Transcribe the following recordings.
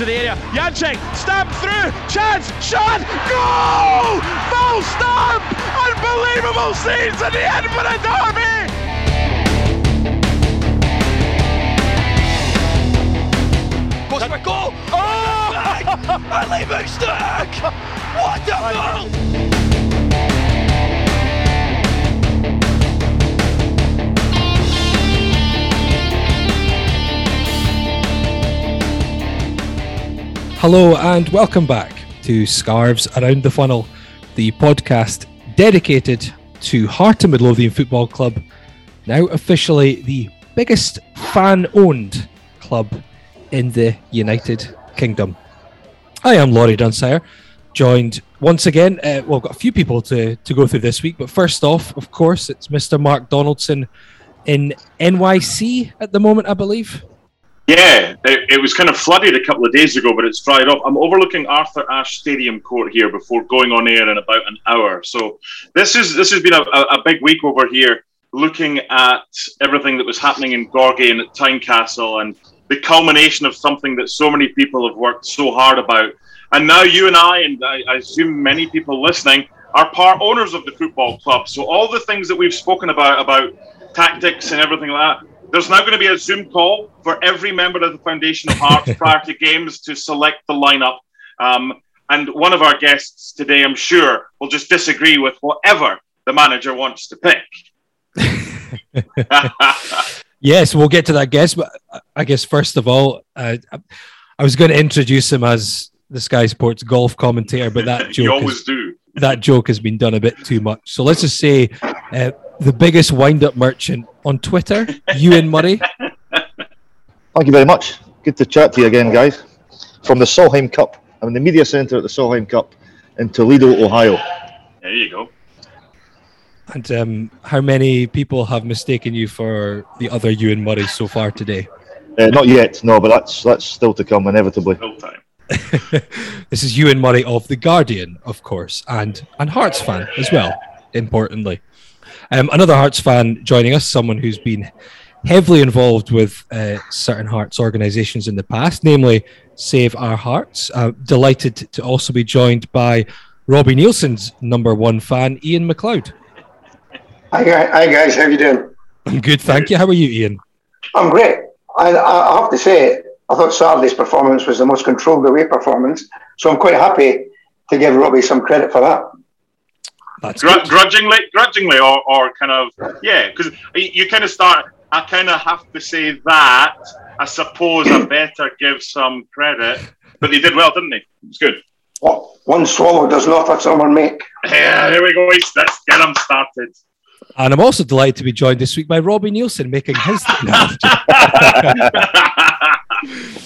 into the area. Janczek, stamp through, chance, shot, goal! Full stop! Unbelievable scenes at the end for the derby! For a goal! Oh! Ali Moustak! What a goal! Hello and welcome back to Scarves Around the Funnel, the podcast dedicated to Heart of Midlothian Football Club, now officially the biggest fan owned club in the United Kingdom. I am Laurie Dunsire, joined once again. Uh, well, I've got a few people to, to go through this week, but first off, of course, it's Mr. Mark Donaldson in NYC at the moment, I believe. Yeah, it, it was kind of flooded a couple of days ago, but it's dried up. I'm overlooking Arthur Ashe Stadium Court here before going on air in about an hour. So this is this has been a, a, big week over here, looking at everything that was happening in Gorgie and at Tynecastle and the culmination of something that so many people have worked so hard about. And now you and I, and I, I assume many people listening, are part owners of the football club. So all the things that we've spoken about about tactics and everything like that there's now going to be a Zoom call for every member of the Foundation of Hearts prior to games to select the lineup. Um, and one of our guests today, I'm sure, will just disagree with whatever the manager wants to pick. yes, we'll get to that guest, but I guess first of all, uh, I was going to introduce him as the Sky Sports golf commentator, but that joke you always is, do. that joke has been done a bit too much. So let's just say uh, the biggest wind-up merchant on Twitter, Ewan Murray. Thank you very much. Good to chat to you again, guys. From the Solheim Cup. I'm in the media centre at the Solheim Cup in Toledo, Ohio. There you go. And um, how many people have mistaken you for the other Ewan Murray so far today? Uh, not yet, no, but that's that's still to come, inevitably. Full time. this is Ewan Murray of The Guardian, of course, and, and Hearts fan as well, importantly. Um, another Hearts fan joining us, someone who's been heavily involved with uh, certain Hearts organisations in the past, namely Save Our Hearts. Uh, delighted to also be joined by Robbie Neilson's number one fan, Ian McLeod. Hi, guys. Hi, guys. How you doing? I'm good, thank you. How are you, Ian? I'm great. I, I have to say, I thought Saturday's performance was the most controlled away performance, so I'm quite happy to give Robbie some credit for that. That's Gr- grudgingly, grudgingly, or, or kind of, yeah, because you, you kind of start. I kind of have to say that. I suppose I better give some credit, but they did well, didn't they? It was good. What one swallow does not a summer make. Yeah, there we go. Let's let's get them started. And I'm also delighted to be joined this week by Robbie Neilson making his.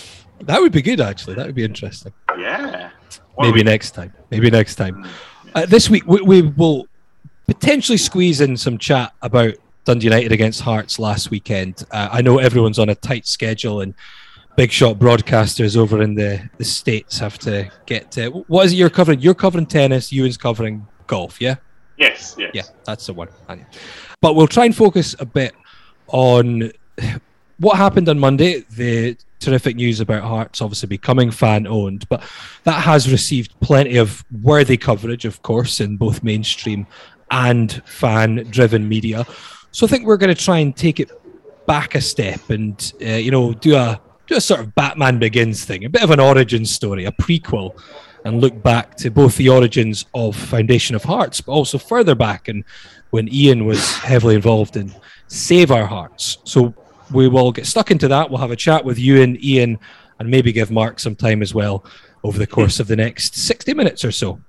That would be good, actually. That would be interesting. yeah. What Maybe we- next time. Maybe next time. Hmm. Uh, this week we, we will potentially squeeze in some chat about Dundee United against Hearts last weekend. Uh, I know everyone's on a tight schedule and big shot broadcasters over in the, the states have to get. To, what is it you're covering? You're covering tennis. Ewan's covering golf. Yeah. Yes, yes. Yeah, that's the one. But we'll try and focus a bit on what happened on Monday. The terrific news about Hearts obviously becoming fan owned, but that has received plenty of worthy coverage, of course, in both mainstream and fan driven media. So I think we're going to try and take it back a step and, uh, you know, do a do a sort of Batman Begins thing, a bit of an origin story, a prequel, and look back to both the origins of Foundation of Hearts, but also further back and when Ian was heavily involved in Save Our Hearts. So we will get stuck into that. We'll have a chat with you and Ian, and maybe give Mark some time as well over the course of the next 60 minutes or so.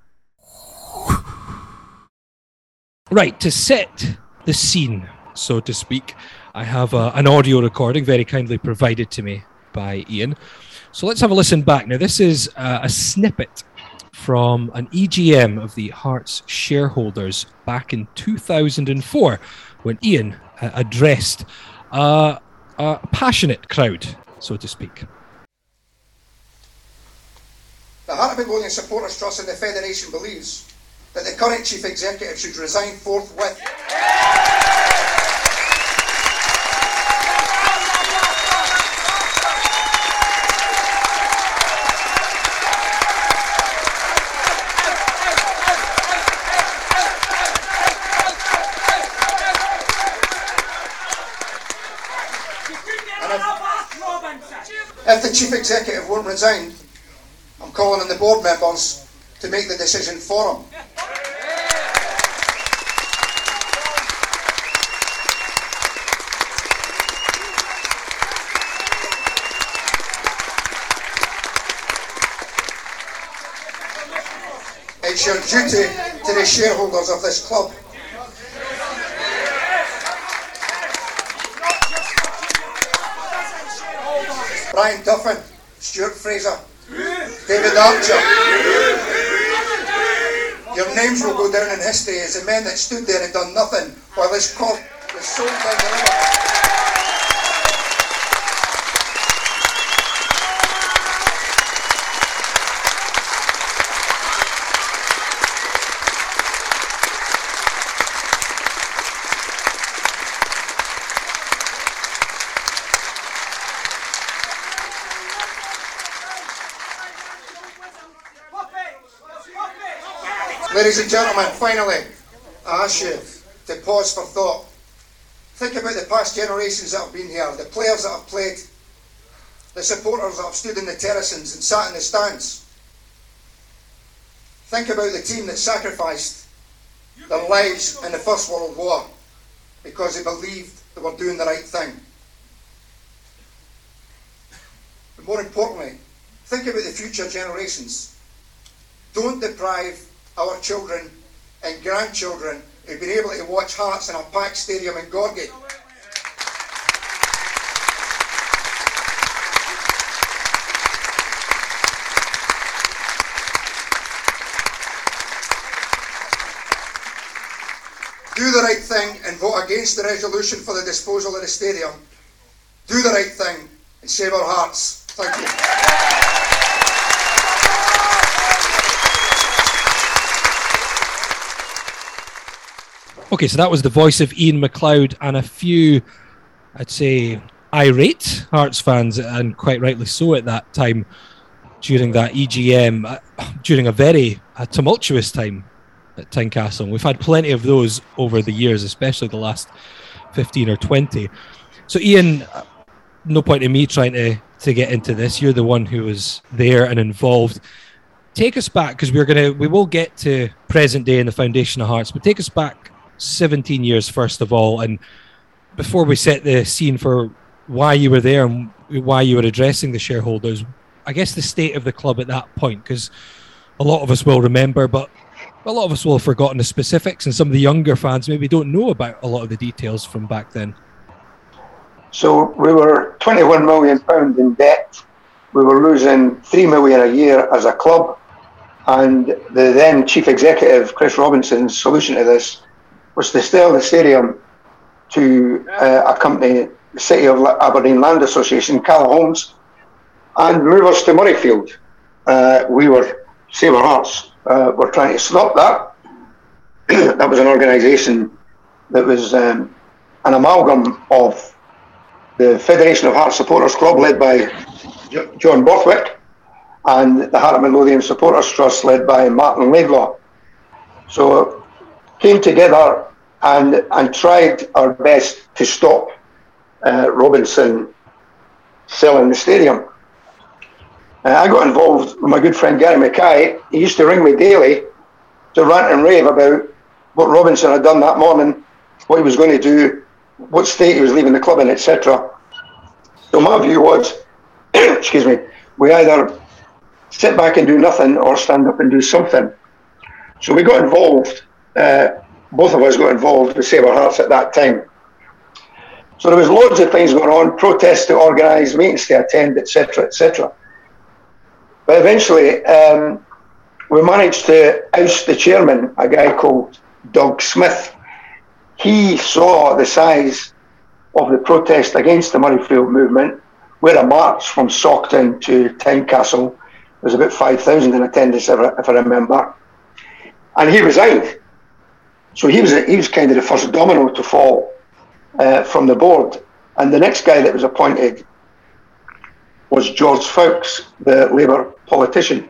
Right, to set the scene, so to speak, I have a, an audio recording very kindly provided to me by Ian. So let's have a listen back. Now, this is uh, a snippet from an EGM of the Hearts shareholders back in 2004 when Ian uh, addressed uh, a passionate crowd, so to speak. The Heart of Supporters Trust and the Federation believes that the current Chief Executive should resign forthwith. If the chief executive won't resign, I'm calling on the board members to make the decision for him. It's your duty to the shareholders of this club. Brian Duffin, Stuart Fraser, David Archer. Your names will go down in history as the men that stood there and done nothing while this club was sold down the river. Ladies and gentlemen, finally, I ask you to pause for thought. Think about the past generations that have been here, the players that have played, the supporters that have stood in the terraces and sat in the stands. Think about the team that sacrificed their lives in the First World War because they believed they were doing the right thing. But more importantly, think about the future generations. Don't deprive our children and grandchildren who've been able to watch Hearts in a packed stadium in Gorgie. Do the right thing and vote against the resolution for the disposal of the stadium. Do the right thing and save our hearts. Thank you. Okay, so that was the voice of Ian McLeod and a few, I'd say, irate Hearts fans, and quite rightly so at that time during that EGM, uh, during a very tumultuous time at Tynecastle. We've had plenty of those over the years, especially the last 15 or 20. So, Ian, uh, no point in me trying to, to get into this. You're the one who was there and involved. Take us back because we're gonna we will get to present day in the foundation of Hearts, but take us back 17 years first of all and before we set the scene for why you were there and why you were addressing the shareholders i guess the state of the club at that point because a lot of us will remember but a lot of us will have forgotten the specifics and some of the younger fans maybe don't know about a lot of the details from back then So we were 21 million pound in debt. We were losing 3 million a year as a club. And the then chief executive, Chris Robinson's solution to this was to sell the stadium to uh, a company, the City of Aberdeen Land Association, CALA Homes, and move us to Murrayfield. Uh, we were, Save Our Hearts, uh, were trying to stop that. that was an organisation that was um, an amalgam of the Federation of Hearts Supporters Club, led by Jo- John Borthwick, and the Heart of Midlothian Supporters Trust, led by Martin Laidlaw. So came together and and tried our best to stop uh, Robinson selling the stadium. Uh, I got involved with my good friend Gary Mackay. He used to ring me daily to rant and rave about what Robinson had done that morning, what he was going to do, what state he was leaving the club in, etc. So my view was, excuse me, we either sit back and do nothing or stand up and do something. So we got involved. Uh, both of us got involved with Save Our Hearts at that time. So there was loads of things going on, protests to organise, meetings to attend, etc., etc. But eventually, um, we managed to oust the chairman, a guy called Doug Smith. He saw the size of the protest against the Murrayfield movement, where a march from Saughton to Tynecastle there was about 5,000 in attendance, if I remember. And he resigned. So he was a, he was kind of the first domino to fall uh, from the board. And the next guy that was appointed was George Foulkes, the Labour politician.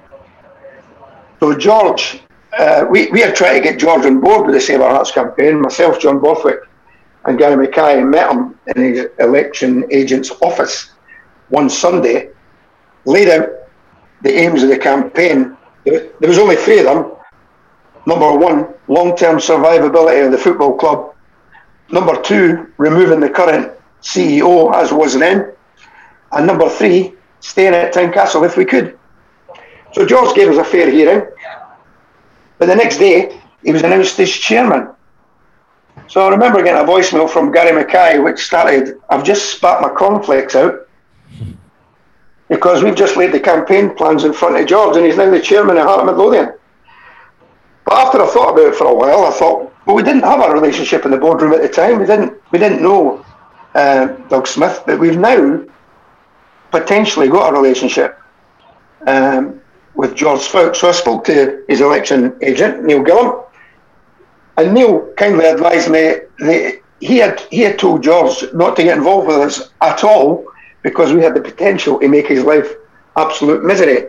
So George, uh, we, we had tried to get George on board with the Save Our Hearts campaign. Myself, John Borthwick, and Gary Mackay met him in his election agent's office one Sunday laid out the aims of the campaign. There was only three of them. Number one, long term survivability of the football club. Number two, removing the current CEO as was then. And number three, staying at Tynecastle if we could. So George gave us a fair hearing. But the next day, he was announced as chairman. So I remember getting a voicemail from Gary Mackay, which started, I've just spat my cornflakes out because we've just laid the campaign plans in front of George and he's now the chairman of Heart Midlothian. But after I thought about it for a while, I thought, well, we didn't have a relationship in the boardroom at the time. We didn't, we didn't know uh, Doug Smith, but we've now potentially got a relationship um, with George Foulkes. So I spoke to his election agent, Neil Gillum, and Neil kindly advised me that he had he had told George not to get involved with us at all because we had the potential to make his life absolute misery.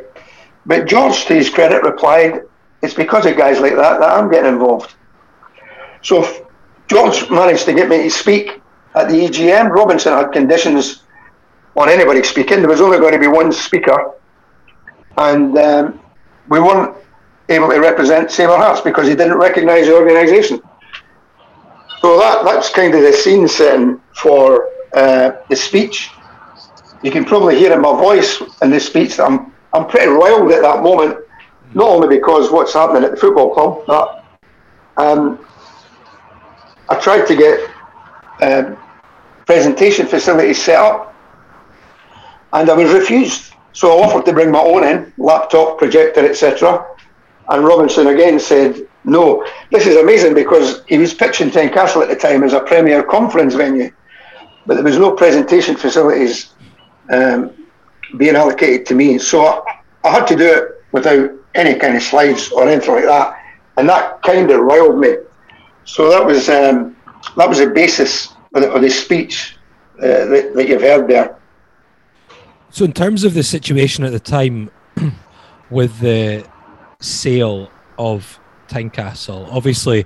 But George, to his credit, replied, "It's because of guys like that that I'm getting involved." So George managed to get me to speak at the EGM. Robinson had conditions on anybody speaking. There was only going to be one speaker, and um, we weren't able to represent Our Hearts because he didn't recognise the organisation. So that, that's kind of the scene setting for uh, the speech. You can probably hear in my voice in the speech that I'm, I'm pretty riled at that moment, not only because what's happening at the football club, but um, I tried to get um, presentation facilities set up and I was refused. So I offered to bring my own in, laptop, projector, etc. And Robinson again said, no. This is amazing because he was pitching Castle at the time as a premier conference venue, but there was no presentation facilities um, being allocated to me. So I, I had to do it without any kind of slides or anything like that. And that kind of riled me. So that was um, that was the basis of the, of the speech uh, that, that you've heard there. So, in terms of the situation at the time with the sale of Tynecastle. Obviously,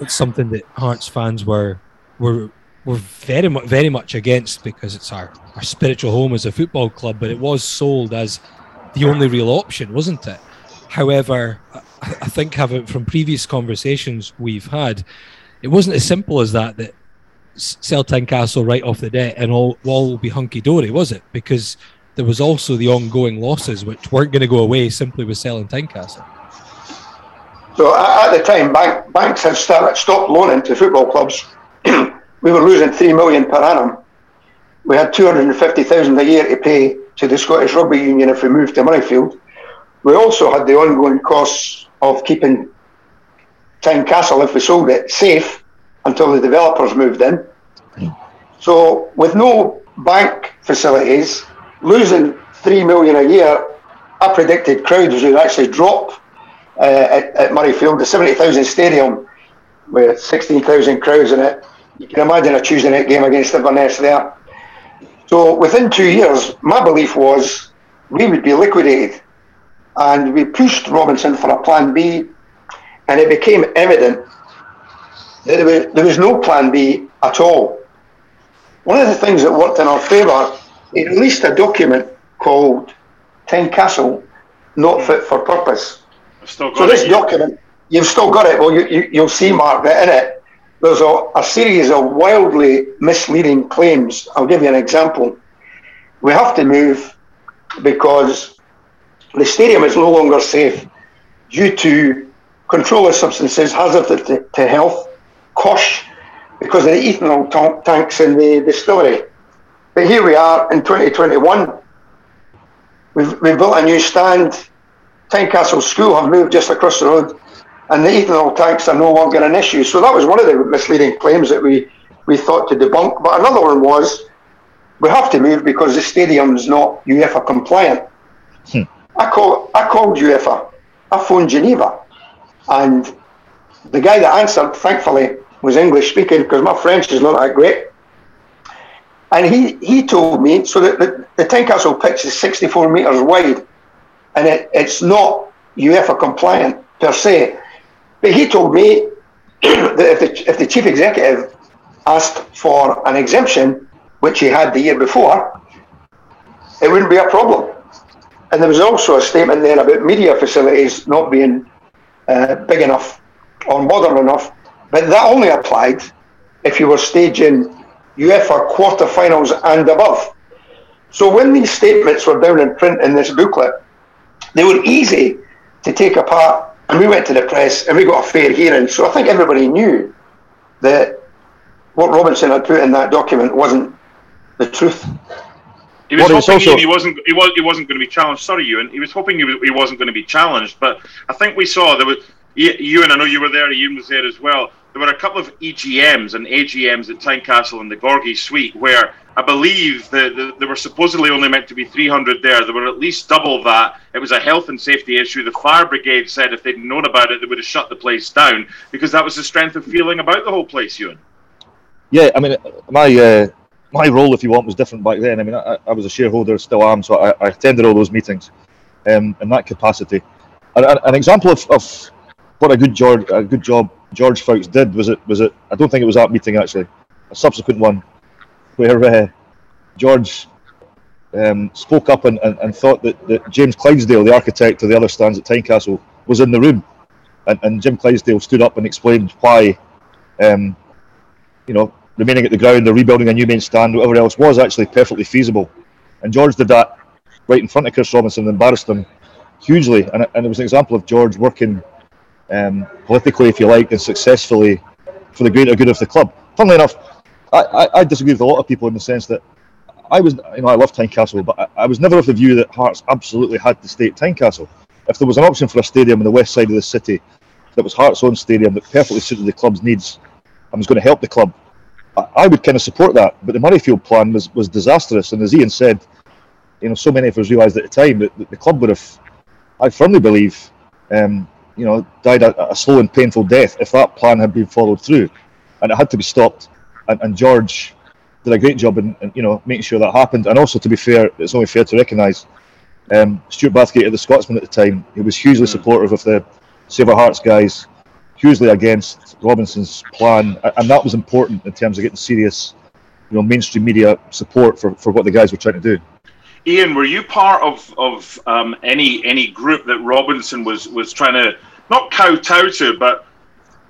it's something that Hearts fans were were were very much very much against because it's our, our spiritual home as a football club, but it was sold as the only real option, wasn't it? However, I, think having from previous conversations we've had, it wasn't as simple as that. That sell Tynecastle right off the debt and all all will be hunky dory, was it? Because there was also the ongoing losses which weren't going to go away simply with selling Tynecastle. So at the time, bank, banks had started, stopped loaning to football clubs. we were losing three million per annum. We had two hundred and fifty thousand a year to pay to the Scottish Rugby Union if we moved to Murrayfield. We also had the ongoing costs of keeping Tynecastle, if we sold it, safe until the developers moved in. So with no bank facilities, losing three million a year, I predicted crowds would actually drop uh, at, at Murrayfield, the 70,000 stadium with 16,000 crowds in it. You can imagine a Tuesday night game against Inverness there. So within two years, my belief was we would be liquidated. And we pushed Robinson for a plan B, and it became evident that there was, there was no plan B at all. One of the things that worked in our favour he released a document called Tynecastle, Not Fit for Purpose. so this document, you've still got it. Well, you, you, you'll see, Mark, that in it, there's a, a series of wildly misleading claims. I'll give you an example. We have to move because the stadium is no longer safe due to control of substances, hazardous to, to health, COSHH, because of the ethanol t- tanks in the distillery. But here we are in 2021. We've, we've built a new stand. Tynecastle School have moved just across the road, and the ethanol tanks are no longer an issue. So that was one of the misleading claims that we, we thought to debunk. But another one was we have to move because the stadium is not UEFA compliant. Hmm. I, call, I called UEFA. I phoned Geneva, and the guy that answered, thankfully, was English speaking because my French is not that great. And he, he told me, so that the, the Tynecastle pitch is 64 metres wide and it, it's not UEFA compliant per se. But he told me that if the, if the chief executive asked for an exemption, which he had the year before, it wouldn't be a problem. And there was also a statement there about media facilities not being uh, big enough or modern enough, but that only applied if you were staging UEFA quarter-finals and above. So when these statements were down in print in this booklet, they were easy to take apart, and we went to the press and we got a fair hearing. So I think everybody knew that what Robinson had put in that document wasn't the truth. He was hoping also, he wasn't he was he wasn't going to be challenged. Sorry, Ewan. He was hoping he, was, he wasn't going to be challenged, but I think we saw there was Ewan. I know you were there. Ewan was there as well. There were a couple of EGMs and AGMs at Tynecastle and the Gorgie Suite where I believe that the, there were supposedly only meant to be 300 there. There were at least double that. It was a health and safety issue. The fire brigade said if they'd known about it, they would have shut the place down because that was the strength of feeling about the whole place, Ewan. Yeah, I mean, my uh, my role, if you want, was different back then. I mean, I, I was a shareholder, still am, so I, I attended all those meetings um, in that capacity. An, an example of, of what a good George, a good job George Foulkes did was it was it. I don't think it was that meeting actually. A subsequent one where uh, George um, spoke up and, and, and thought that, that, James Clydesdale, the architect of the other stands at Tynecastle, was in the room, and, and Jim Clydesdale stood up and explained why, um, you know, remaining at the ground, the rebuilding a new main stand, whatever else, was actually perfectly feasible. And George did that right in front of Chris Robinson and embarrassed him hugely. And, and it was an example of George working um, politically, if you like, and successfully for the greater good of the club. Funnily enough, I, I, I, disagree with a lot of people in the sense that I was, you know, I love Tynecastle, but I, I was never of the view that Hearts absolutely had to stay at Tynecastle. If there was an option for a stadium on the west side of the city that was Hearts' own stadium that perfectly suited the club's needs and was going to help the club, I would kind of support that, but the Murrayfield plan was, was disastrous. And as Ian said, you know, so many of us realised at the time that, that, the club would have, I firmly believe, um, you know, died a, a, slow and painful death if that plan had been followed through, and it had to be stopped. And, and George did a great job in, in, you know making sure that happened. And also, to be fair, it's only fair to recognise um, Stuart Bathgate, the Scotsman at the time, he was hugely mm. supportive of the Save Our Hearts guys hugely against Robinson's plan, and that was important in terms of getting serious, you know, mainstream media support for, for what the guys were trying to do. Ian, were you part of of um, any any group that Robinson was was trying to not kowtow to, but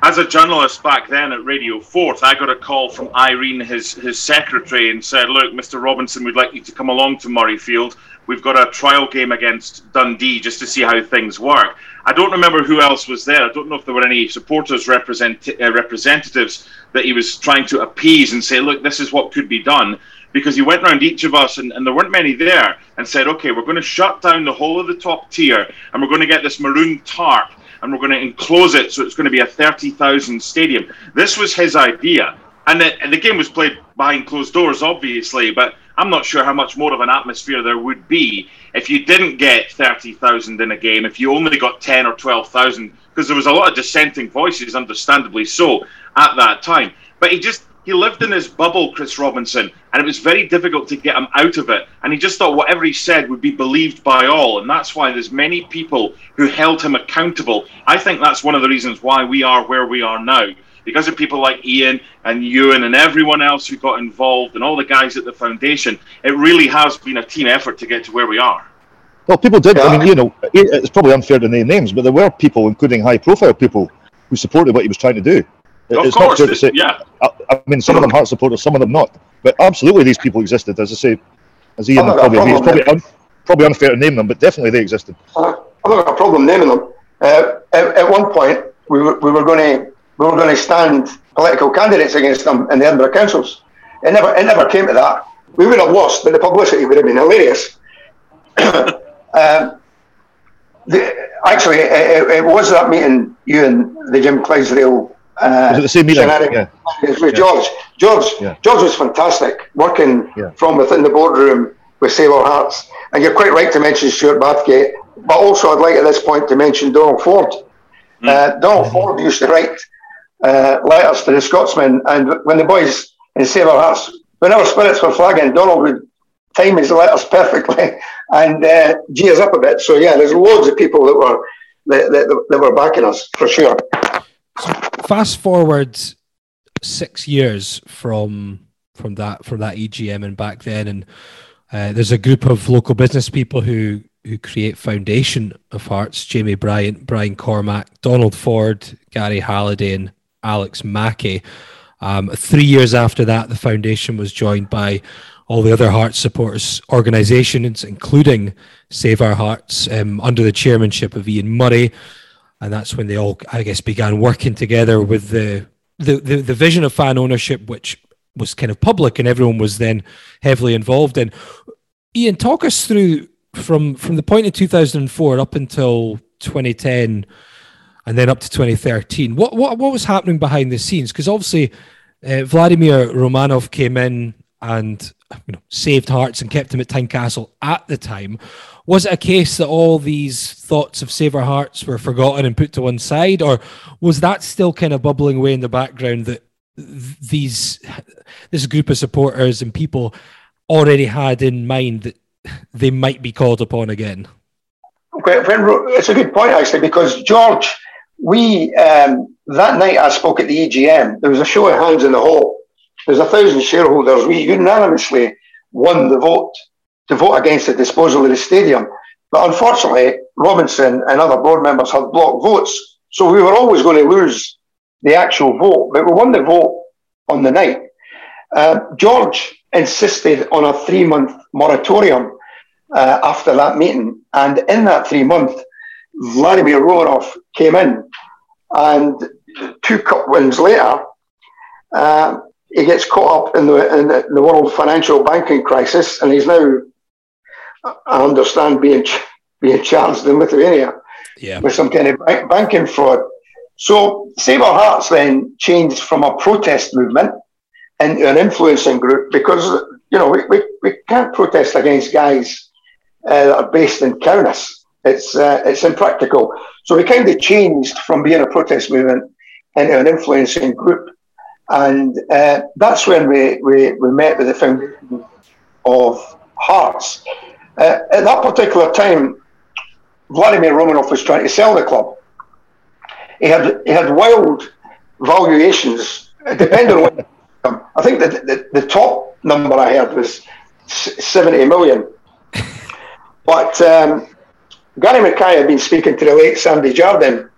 as a journalist back then at Radio Forth, I got a call from Irene, his his secretary, and said, "Look, Mr. Robinson, we'd like you to come along to Murrayfield. We've got a trial game against Dundee just to see how things work." I don't remember who else was there. I don't know if there were any supporters represent, uh, representatives that he was trying to appease and say, look, this is what could be done. Because he went around each of us, and, and there weren't many there, and said, okay, we're going to shut down the whole of the top tier, and we're going to get this maroon tarp, and we're going to enclose it so it's going to be a 30,000 stadium. This was his idea. And the, and the game was played behind closed doors, obviously, but I'm not sure how much more of an atmosphere there would be if you didn't get 30,000 in a game, if you only got 10 or 12,000, because there was a lot of dissenting voices, understandably so, at that time. But he just, he lived in his bubble, Chris Robinson, and it was very difficult to get him out of it. And he just thought whatever he said would be believed by all. And that's why there's many people who held him accountable. I think that's one of the reasons why we are where we are now because of people like Ian and Ewan and everyone else who got involved and all the guys at the foundation, it really has been a team effort to get to where we are. Well, people did. Yeah. I mean, you know, it's probably unfair to name names, but there were people, including high-profile people, who supported what he was trying to do. Of it's course, not fair to say, yeah. Uh, I, mean, some of them heart supporters, some of them not. But absolutely, these people existed. As I say, as Ian probably agree, it's probably, un, probably unfair to name them, but definitely they existed. Uh, I've got a problem naming them. Uh, at, at, one point, we were, we were going to we were going to stand political candidates against them in the Edinburgh councils. It never, it never came to that. We would have lost, but the publicity would have been hilarious. um, the, actually, it, it, was that meeting, you and the Jim Clydesdale. Uh, was it the same meeting? Yeah. With yeah. George. George, yeah. George was fantastic, working yeah. from within the boardroom with Save Our Hearts. And you're quite right to mention Stuart Bathgate, but also I'd like at this point to mention Donald Ford. Mm. Uh, Donald Ford used to write uh, letters to the Scotsman. And when the boys in Save Our Hearts, when our spirits were flagging, Donald would time his letters perfectly and uh, G us up a bit. So yeah, there's loads of people that were that, that, that were backing us for sure. Fast forward six years from from that from that EGM and back then, and Uh, there's a group of local business people who who create foundation of Hearts: Jamie Bryant, Brian Cormack, Donald Ford, Gary Halliday, and Alex Mackey. Um, three years after that, the foundation was joined by all the other Hearts supporters organisations, including Save Our Hearts, um, under the chairmanship of Ian Murray, and that's when they all, I guess, began working together with the the, the, the vision of fan ownership, which was kind of public and everyone was then heavily involved in. Ian, talk us through from from the point of 2004 up until 2010 and then up to 2013 what what, what was happening behind the scenes? Because obviously uh, Vladimir Romanov came in and you know saved hearts and kept him at Tynecastle at the time was it a case that all these thoughts of save our hearts were forgotten and put to one side or was that still kind of bubbling away in the background that these this group of supporters and people already had in mind that they might be called upon again? When, it's a good point actually because George, we um, that night I spoke at the EGM. There was a show of hands in the hall. There's a thousand shareholders. We unanimously won the vote to vote against the disposal of the stadium. But unfortunately, Robinson and other board members had blocked votes. So we were always going to lose the actual vote. But we won the vote on the night. Uh, George insisted on a three month moratorium uh, after that meeting. And in that three month, Vladimir Romanov came in, and two cup wins later, uh, he gets caught up in the, in the, world financial banking crisis, and he's now, I understand, being being charged in Lithuania yeah. with some kind of bank, banking fraud. So Save Our Hearts then changed from a protest movement into an influencing group because you know we, we, we can't protest against guys uh, that are based in Kaunas. It's uh, it's impractical. So we kind of changed from being a protest movement into an influencing group, and uh, that's when we, we, we met with the foundation of Hearts. Uh, at that particular time, Vladimir Romanov was trying to sell the club. He had he had wild valuations, depending on what. I think that the, the top number I heard was 70 million. But um, Gary Mackay had been speaking to the late Sandy Jardine.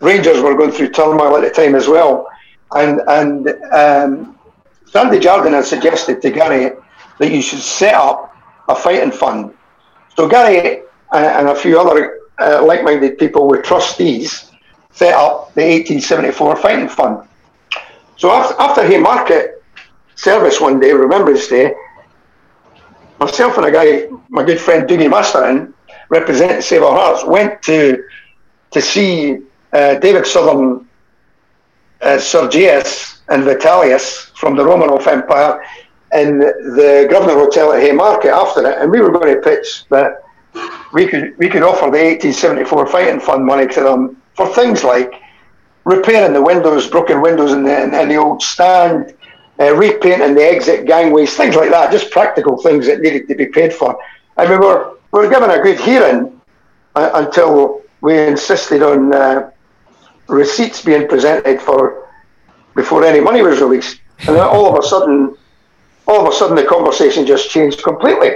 Rangers were going through turmoil at the time as well. And, and um, Sandy Jardine had suggested to Gary that you should set up a fighting fund. So Gary and a few other uh, like-minded people with trustees set up the 1874 fighting fund. So after, after Haymarket service one day, Remembrance Day, myself and a guy, my good friend Dougie Masterin, representing Save Our Hearts, went to to see uh, David Southern, uh, Sergius, and Vitalius from the Romanov Empire in the Governor Hotel at Haymarket after it, and we were going to pitch that we could we could offer the 1874 Fighting Fund money to them for things like repairing the windows, broken windows in the, in the old stand, uh, repainting the exit gangways, things like that, just practical things that needed to be paid for. And we were, we were given a good hearing uh, until we insisted on uh, receipts being presented for before any money was released. And then all of a sudden, all of a sudden, the conversation just changed completely.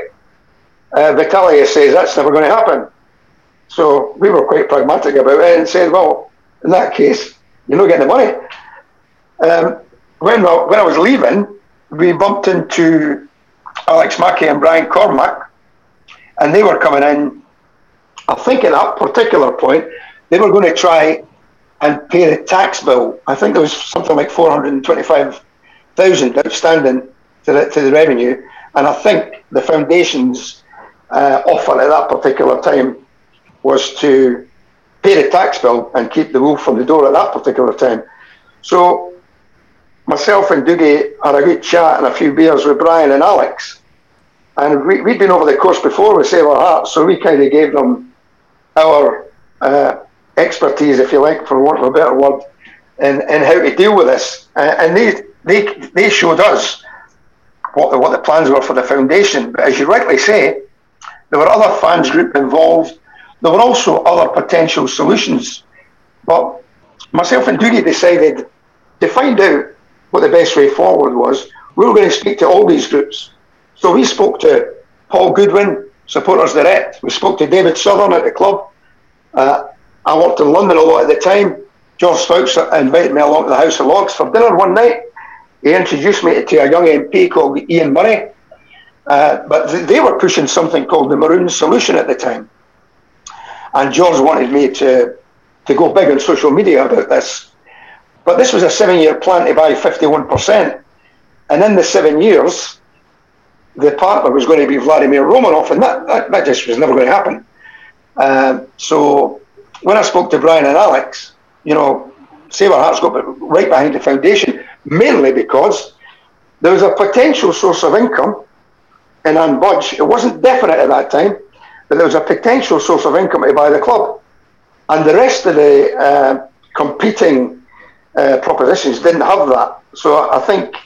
Uh, Vitalia says that's never going to happen. So we were quite pragmatic about it and said, well, in that case, you're not getting the money. Um, when, when I was leaving, we bumped into Alex Mackey and Brian Cormack, and they were coming in. I think at that particular point, they were going to try and pay the tax bill. I think there was something like 425,000 outstanding to the, to the revenue. And I think the foundation's uh, offer at that particular time was to pay the tax bill and keep the wolf from the door at that particular time. So myself and Dougie had a good chat and a few beers with Brian and Alex. And we, we'd been over the course before with Save Our Hearts, so we kind of gave them our uh, expertise, if you like, for want of a better word, in, in how to deal with this. And they, they, they showed us what the, what the plans were for the foundation. But as you rightly say, there were other fans group involved. There were also other potential solutions. But myself and Dougie decided to find out what the best way forward was, we were going to speak to all these groups. So we spoke to Paul Goodwin, Supporters Direct. We spoke to David Southern at the club. Uh, I worked in London a lot at the time. George Foulkes invited me along to the House of Lords for dinner one night. He introduced me to a young MP called Ian Murray. Uh, but th- they were pushing something called the Maroon Solution at the time. And George wanted me to, to go big on social media about this. But this was a seven year plan to buy 51%. And in the seven years, the partner was going to be Vladimir Romanov, and that, that, that just was never going to happen. Um, so when I spoke to Brian and Alex, you know, Save Our Hearts got right behind the foundation, mainly because there was a potential source of income in Ann Budge. It wasn't definite at that time, but there was a potential source of income to buy the club. And the rest of the uh, competing uh, propositions didn't have that. So I think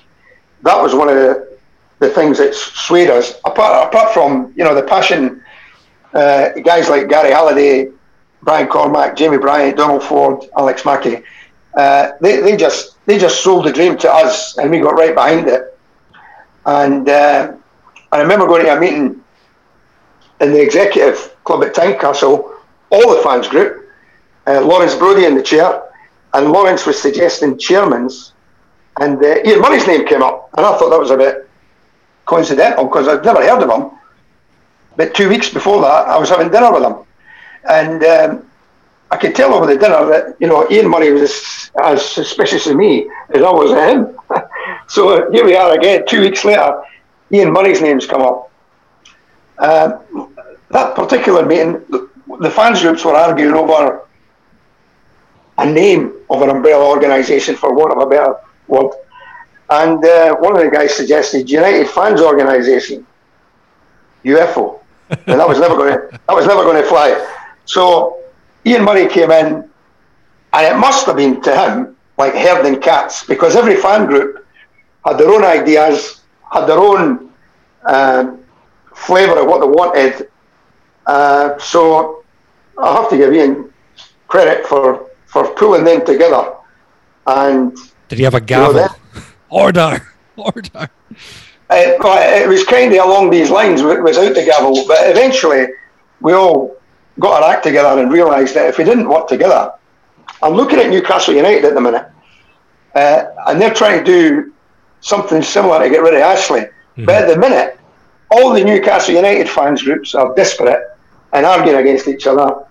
that was one of the, the things that swayed us. Apart, apart from, you know, the passion, uh, guys like Gary Halliday, Brian Cormack, Jamie Bryant, Donald Ford, Alex Mackey, uh, they, they just they just sold the dream to us, and we got right behind it. And uh, I remember going to a meeting in the executive club at Tynecastle, all the fans group, uh, Lawrence Brody in the chair, and Lawrence was suggesting chairmans, and uh, Ian Murray's name came up, and I thought that was a bit coincidental because I'd never heard of him. But two weeks before that, I was having dinner with him, and um, I could tell over the dinner that you know Ian Murray was as, as suspicious of me as I was of him. so here we are again, two weeks later. Ian Murray's name's come up. Um, that particular meeting, the fans groups were arguing over a name of an umbrella organisation, for want of a better word. And uh, one of the guys suggested United Fans Organisation, UFO, and that was never going to that was never going to fly. So Ian Murray came in, and it must have been to him like herding cats because every fan group had their own ideas, had their own um, flavour of what they wanted. Uh, so I have to give Ian credit for, for pulling them together. And did he have a gavel? You know, order, order. It, it was kind of along these lines without the gavel, but eventually we all got our act together and realised that if we didn't work together, I'm looking at Newcastle United at the minute, uh, and they're trying to do something similar to get rid of Ashley. Mm-hmm. But at the minute, all the Newcastle United fans groups are desperate and arguing against each other,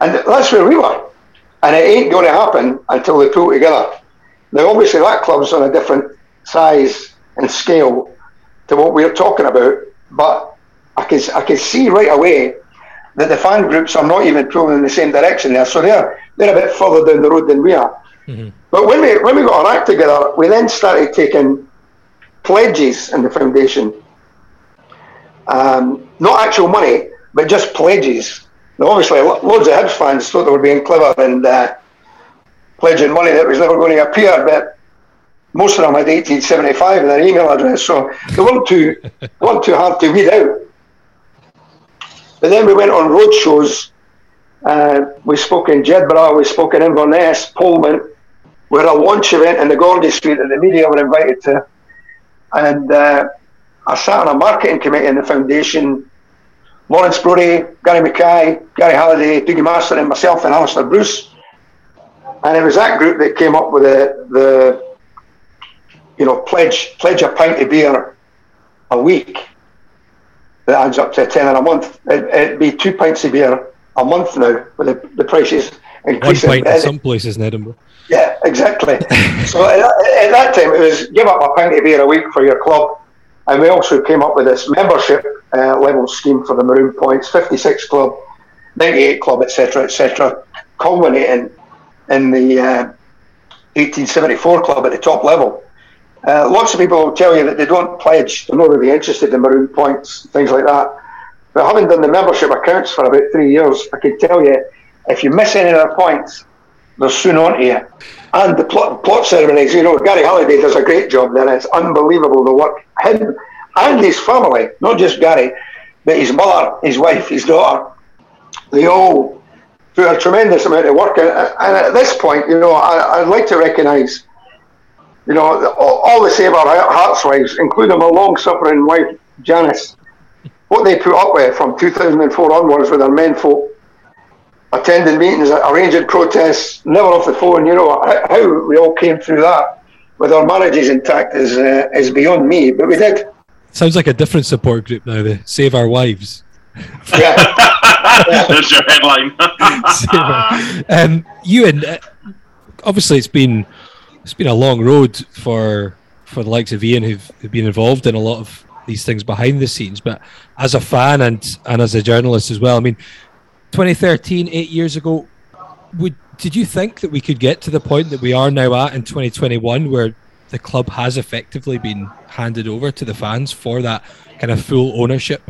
and that's where we were. And it ain't going to happen until they pull together. Now, obviously, that club's on a different size and scale to what we're talking about, but I can I can see right away that the fan groups are not even pulling in the same direction there. So they're they're a bit further down the road than we are. Mm-hmm. But when we when we got our act together, we then started taking pledges in the foundation. Um, not actual money, but just pledges. Now, obviously, loads of Hibs fans thought they were being clever and uh, pledging money that was never going to appear, but most of them had 1875 in their email address, so they weren't too, weren't too hard to weed out. But then we went on road shows. Uh, we spoke in Jedburgh, we spoke in Inverness, Pullman. We had a launch event in the Gorgie Suite that the media were invited to. And uh, I sat on a marketing committee in the foundation. Lawrence Brody, Gary Mackay, Gary Halliday, Dougie Master, and myself and Alistair Bruce. And it was that group that came up with the, the you know, pledge pledge a pint of beer a week that adds up to a tenner a month. It, would be two pints of beer a month now with the, the prices increasing. One pint in some places in Edinburgh. Yeah, exactly. so at, at, that time, it was give up a pint of beer a week for your club. And we also came up with this membership uh, level scheme for the Maroon Points, 56 club, 98 club, etc., etc., culminating in the uh, 1874 club at the top level. Uh, lots of people tell you that they don't pledge, they're not really interested in maroon points, things like that. But having done the membership accounts for about three years, I can tell you if you miss any of their points, they're soon on to you. And the plot, plot ceremonies, you know, Gary Halliday does a great job there. It's unbelievable the work him and his family, not just Gary, but his mother, his wife, his daughter, they all do a tremendous amount of work. And at this point, you know, I, would like to recognise you know, all, all the Save Our Hearts wives, including my long suffering wife, Janice, what they put up with from 2004 onwards with their men folk attending meetings, arranging protests, never off the phone. You know how we all came through that with our marriages intact is uh, is beyond me, but we did. Sounds like a different support group now. The Save Our Wives. Yeah, That's your headline. um, Ewan, uh, obviously it's been it's been a long road for for the likes of Ian who've, been involved in a lot of these things behind the scenes. But as a fan and and as a journalist as well, I mean, 2013, eight years ago, would did you think that we could get to the point that we are now at in 2021, where the club has effectively been handed over to the fans for that kind of full ownership?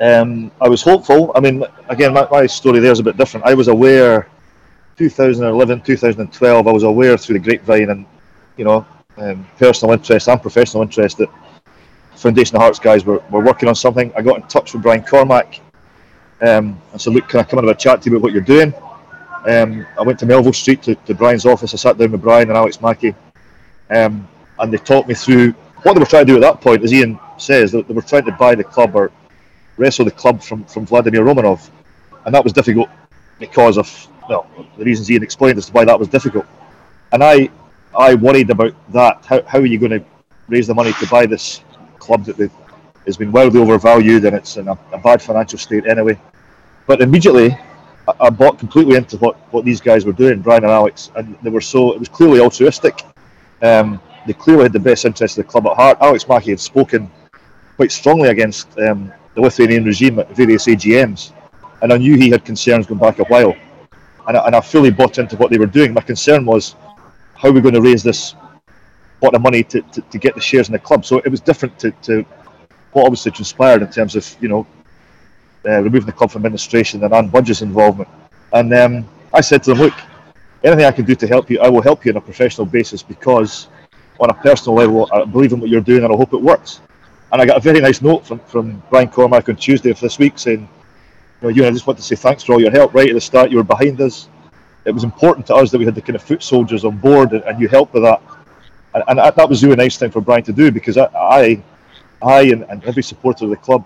Um, I was hopeful. I mean, again, my, my story there is a bit different. I was aware 2011, 2012, I was aware through the grapevine and, you know, um, personal interest and professional interest that Foundation of Hearts guys were, were working on something. I got in touch with Brian Cormack um, and said, look, can I come and have a chat to you about what you're doing? Um, I went to Melville Street to, to Brian's office. I sat down with Brian and Alex Mackey um, and they talked me through what they were trying to do at that point, as Ian says, they, they were trying to buy the club or wrestle the club from, from Vladimir Romanov. And that was difficult because of well, the reasons Ian explained as to why that was difficult. And I I worried about that. How, how are you going to raise the money to buy this club that has been wildly overvalued and it's in a, a bad financial state anyway? But immediately, I, I, bought completely into what, what these guys were doing, Brian and Alex, and they were so it was clearly altruistic. Um, they clearly had the best interest of the club at heart. Alex Mackey had spoken quite strongly against um, the Lithuanian regime at various AGMs, and I knew he had concerns going back a while. And I, and I fully bought into what they were doing. My concern was how are we going to raise this pot of money to, to, to get the shares in the club. So it was different to, to what obviously transpired in terms of you know uh, removing the club from administration and Anne Budge's involvement. And um, I said to them, look, anything I can do to help you, I will help you on a professional basis because on a personal level, I believe in what you're doing and I hope it works. And I got a very nice note from, from Brian Cormack on Tuesday of this week saying, know, you I just want to say thanks for all your help right at the start. You were behind us. It was important to us that we had the kind of foot soldiers on board and, and you helped with that. And, and, that was really a nice thing for Brian to do because I, I, I and, and every supporter of the club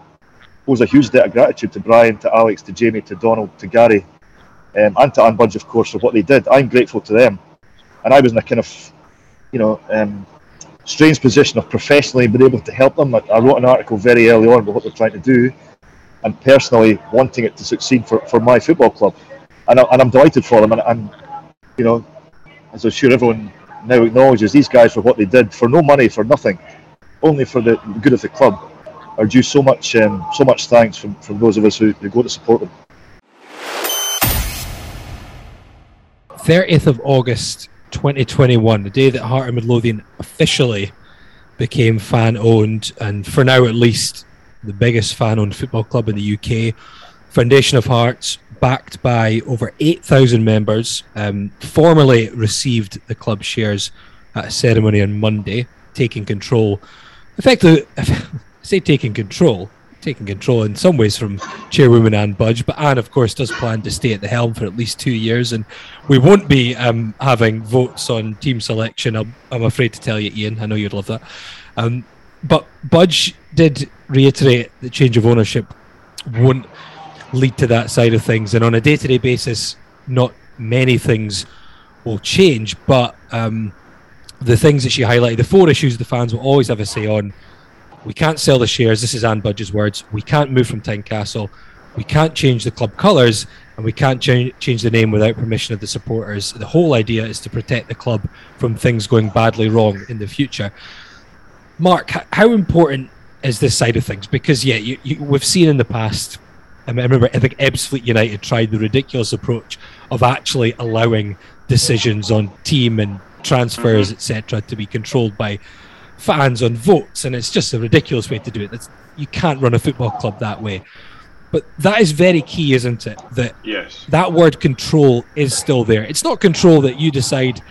owes a huge debt of gratitude to Brian, to Alex, to Jamie, to Donald, to Gary, um, and to Anne Budge, of course, for what they did. I'm grateful to them. And I was in a kind of, you know, um, strange position of professionally being able to help them. I, I, wrote an article very early on about what they're trying to do, and personally wanting it to succeed for, for my football club. And, I, and I'm delighted for them. And, and, you know, as I'm sure everyone now acknowledges, these guys for what they did for no money, for nothing, only for the good of the club, are due so much um, so much thanks from, from those of us who, who go to support them. 30th of August 2021, the day that Heart of Midlothian officially became fan owned, and for now at least, the biggest fan owned football club in the UK. Foundation of Hearts, backed by over 8,000 members, um, formally received the club shares at a ceremony on Monday, taking control. Effectively, say taking control, taking control in some ways from Chairwoman Anne Budge, but Anne, of course, does plan to stay at the helm for at least two years, and we won't be um, having votes on team selection. I'm, I'm, afraid to tell you, Ian. I know you'd love that. Um, but Budge did reiterate that change of ownership won't lead to that side of things, and on a day-to-day basis, not many things will change, but um, the things that she highlighted, the four issues the fans will always have a say on we can't sell the shares. This is Anne Budge's words. We can't move from Tynecastle. We can't change the club colours, and we can't ch- change the name without permission of the supporters. The whole idea is to protect the club from things going badly wrong in the future. Mark, how important is this side of things? Because yeah, you, you, we've seen in the past. I, mean, I remember I think Ebbsfleet United tried the ridiculous approach of actually allowing decisions on team and transfers, mm-hmm. etc., to be controlled by fans on votes, and it's just a ridiculous way to do it. That's, you can't run a football club that way. But that is very key, isn't it? That yes. that word control is still there. It's not control that you decide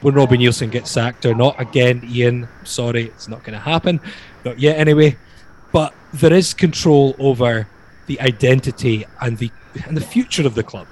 when Robbie Neilson gets sacked or not. Again, Ian, sorry, it's not going to happen. Not yet, anyway. But there is control over the identity and the and the future of the club.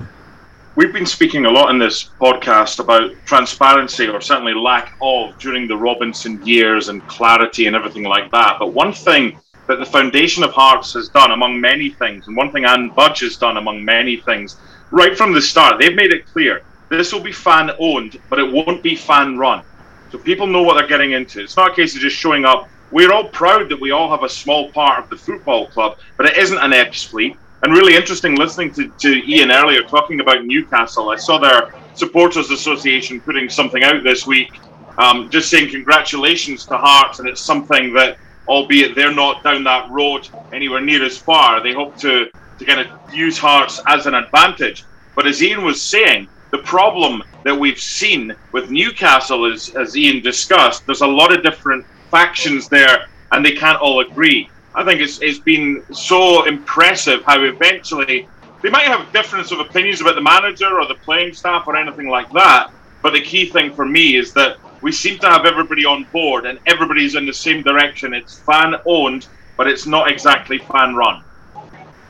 We've been speaking a lot in this podcast about transparency, or certainly lack of, during the Robinson years and clarity and everything like that. But one thing that the foundation of Hearts has done among many things, and one thing Anne Budge has done among many things, right from the start, they've made it clear this will be fan owned, but it won't be fan run. So people know what they're getting into. It's not a case of just showing up. We're all proud that we all have a small part of the football club, but it isn't an Ebbsfleet. And really interesting listening to, to Ian earlier talking about Newcastle. I saw their supporters association putting something out this week, um, just saying congratulations to Hearts, and it's something that, albeit they're not down that road anywhere near as far, they hope to to kind of use Hearts as an advantage. But as Ian was saying, the problem that we've seen with Newcastle is, as Ian discussed, there's a lot of different factions there, and they can't all agree. I think it's it's been so impressive how eventually they might have difference of opinions about the manager or the playing staff or anything like that. But the key thing for me is that we seem to have everybody on board and everybody's in the same direction. It's fan owned, but it's not exactly fan run.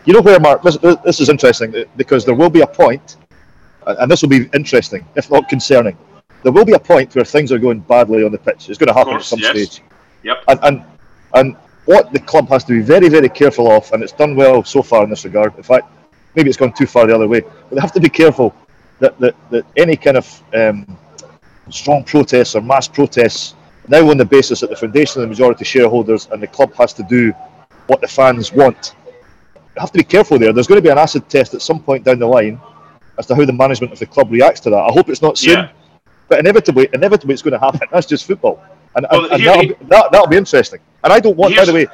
You know where, Mark? This, this is interesting uh, because there will be a point uh, and this will be interesting, if not concerning. There will be a point where things are going badly on the pitch. It's going to happen course, at some yes. stage. Yep. And, and and what the club has to be very very careful of, and it's done well so far in this regard. In fact, maybe it's gone too far the other way. But they have to be careful that that, that any kind of um, strong protests or mass protests now on the basis that the foundation of the majority shareholders and the club has to do what the fans want. You have to be careful there. There's going to be an acid test at some point down the line as to how the management of the club reacts to that. I hope it's not soon, Yeah. but inevitably, inevitably, it's going to happen. That's just football, and, Well, and, and that'll, be, that, that'll be interesting. And I don't want, by the way,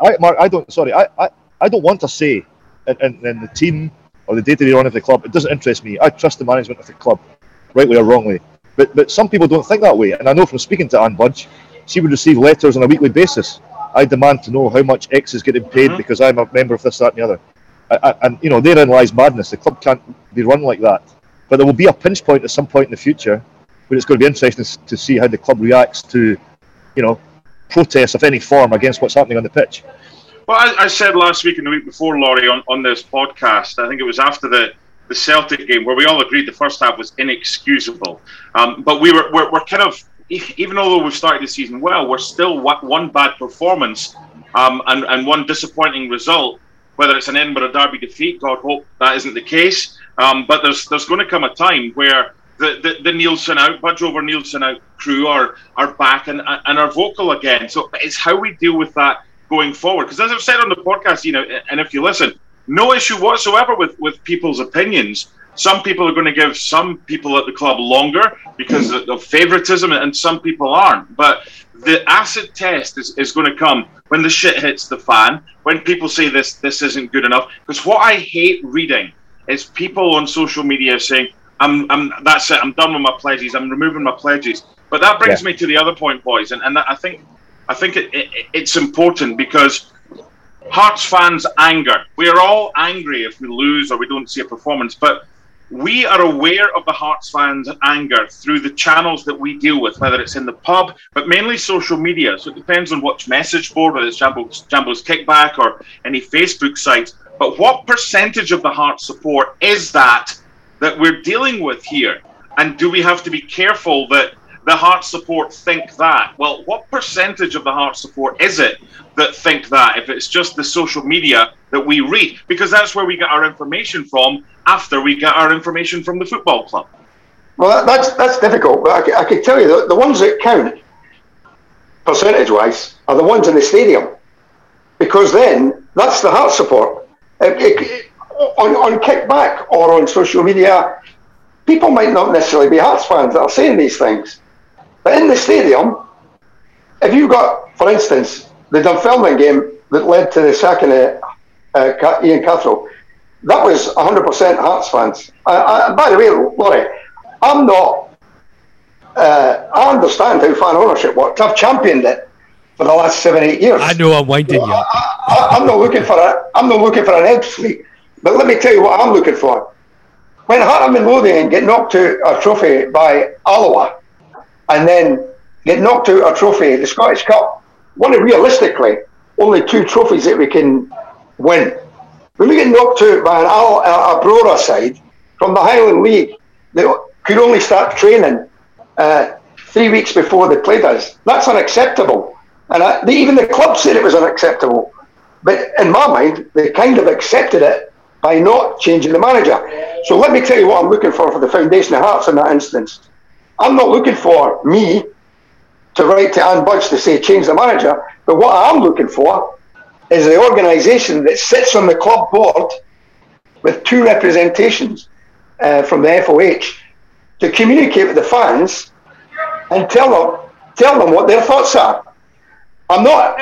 I, Mark, I don't. Sorry, I, I, I don't want to say in, in, the team or the day-to-day run of the club. It doesn't interest me. I trust the management of the club, rightly or wrongly. But but some people don't think that way, and I know from speaking to Anne Budge, she would receive letters on a weekly basis. I demand to know how much X is getting paid Mhm. because I'm a member of this, that, and the other. I, I, and you know, therein lies madness. The club can't be run like that. But there will be a pinch point at some point in the future where it's going to be interesting to see how the club reacts to, you know, protests of any form against what's happening on the pitch. Well, I, I said last week and the week before, Laurie, on, on this podcast, I think it was after the, the Celtic game where we all agreed the first half was inexcusable. Um, but we were we're, we're kind of even although we've started the season well, we're still one bad performance um, and and one disappointing result. Whether it's an Edinburgh Derby defeat, God hope that isn't the case. Um, but there's there's going to come a time where the, the, the Neilson out, Budge over Neilson out crew are are back and and are vocal again. So it's how we deal with that going forward. Because as I've said on the podcast, you know, and if you listen, no issue whatsoever with with people's opinions. Some people are going to give some people at the club longer because of, favoritism, and some people aren't. But the acid test is, is going to come when the shit hits the fan, when people say this this isn't good enough. Because what I hate reading is people on social media saying, "I'm, I'm that's it. I'm done with my pledges. I'm removing my pledges." But that brings Yeah. me to the other point, boys, and, and I think I think it, it, it's important because Hearts fans anger. We are all angry if we lose or we don't see a performance, but we are aware of the Hearts fans' anger through the channels that we deal with, whether it's in the pub, but mainly social media. So it depends on which message board, whether it's Jambo's, Jambo's Kickback or any Facebook sites. But what percentage of the Hearts support is that that we're dealing with here? And do we have to be careful that the heart support think that? Well, what percentage of the heart support is it that think that if it's just the social media that we read? Because that's where we get our information from after we get our information from the football club. Well, that, that's that's difficult. But I can tell you the, the ones that count, percentage-wise, are the ones in the stadium, because then that's the heart support. It- it- on on kickback or on social media, people might not necessarily be Hearts fans that are saying these things, but in the stadium, if you've got, for instance, the Dunfermline game that led to the sacking of uh, Ian Cathro, that was 100% Hearts fans. Uh, uh, by the way, Laurie, I'm not. Uh, I understand how fan ownership works. I've championed it for the last seven, eight years. I know I'm winding you up. I, I'm not looking for a. I'm not looking for an Ebbsfleet. But let me tell you what I'm looking for. When Heart and Midlothian get knocked out a trophy by Alloa, and then get knocked out a trophy, the Scottish Cup, one of realistically only two trophies that we can win. When we get knocked out by an Al, a, a side from the Highland League that could only start training uh, three weeks before they played us, that's unacceptable. And I, even the club said it was unacceptable. But in my mind, they kind of accepted it by not changing the manager. So let me tell you what I'm looking for for the foundation of Hearts in that instance. I'm not looking for me to write to Anne Budge to say change the manager, but what I'm looking for is the organisation that sits on the club board with two representations uh, from the FOH to communicate with the fans and tell them tell them what their thoughts are. I'm not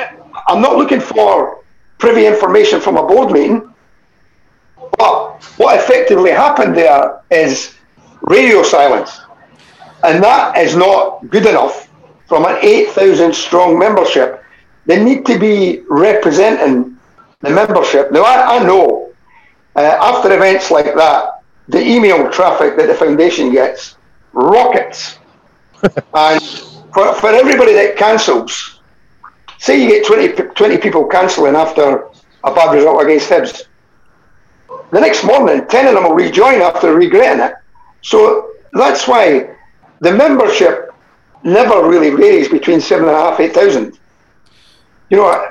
I'm not looking for privy information from a board meeting. But what effectively happened there is radio silence. And that is not good enough from an 8,000 strong membership. They need to be representing the membership. Now, I, I know uh, after events like that, the email traffic that the foundation gets rockets. and for, for everybody that cancels, say you get 20, 20 people cancelling after a bad result against Hibs, the next morning, 10 of them will rejoin after regretting it. So that's why the membership never really varies between seven and a half, eight thousand. You know,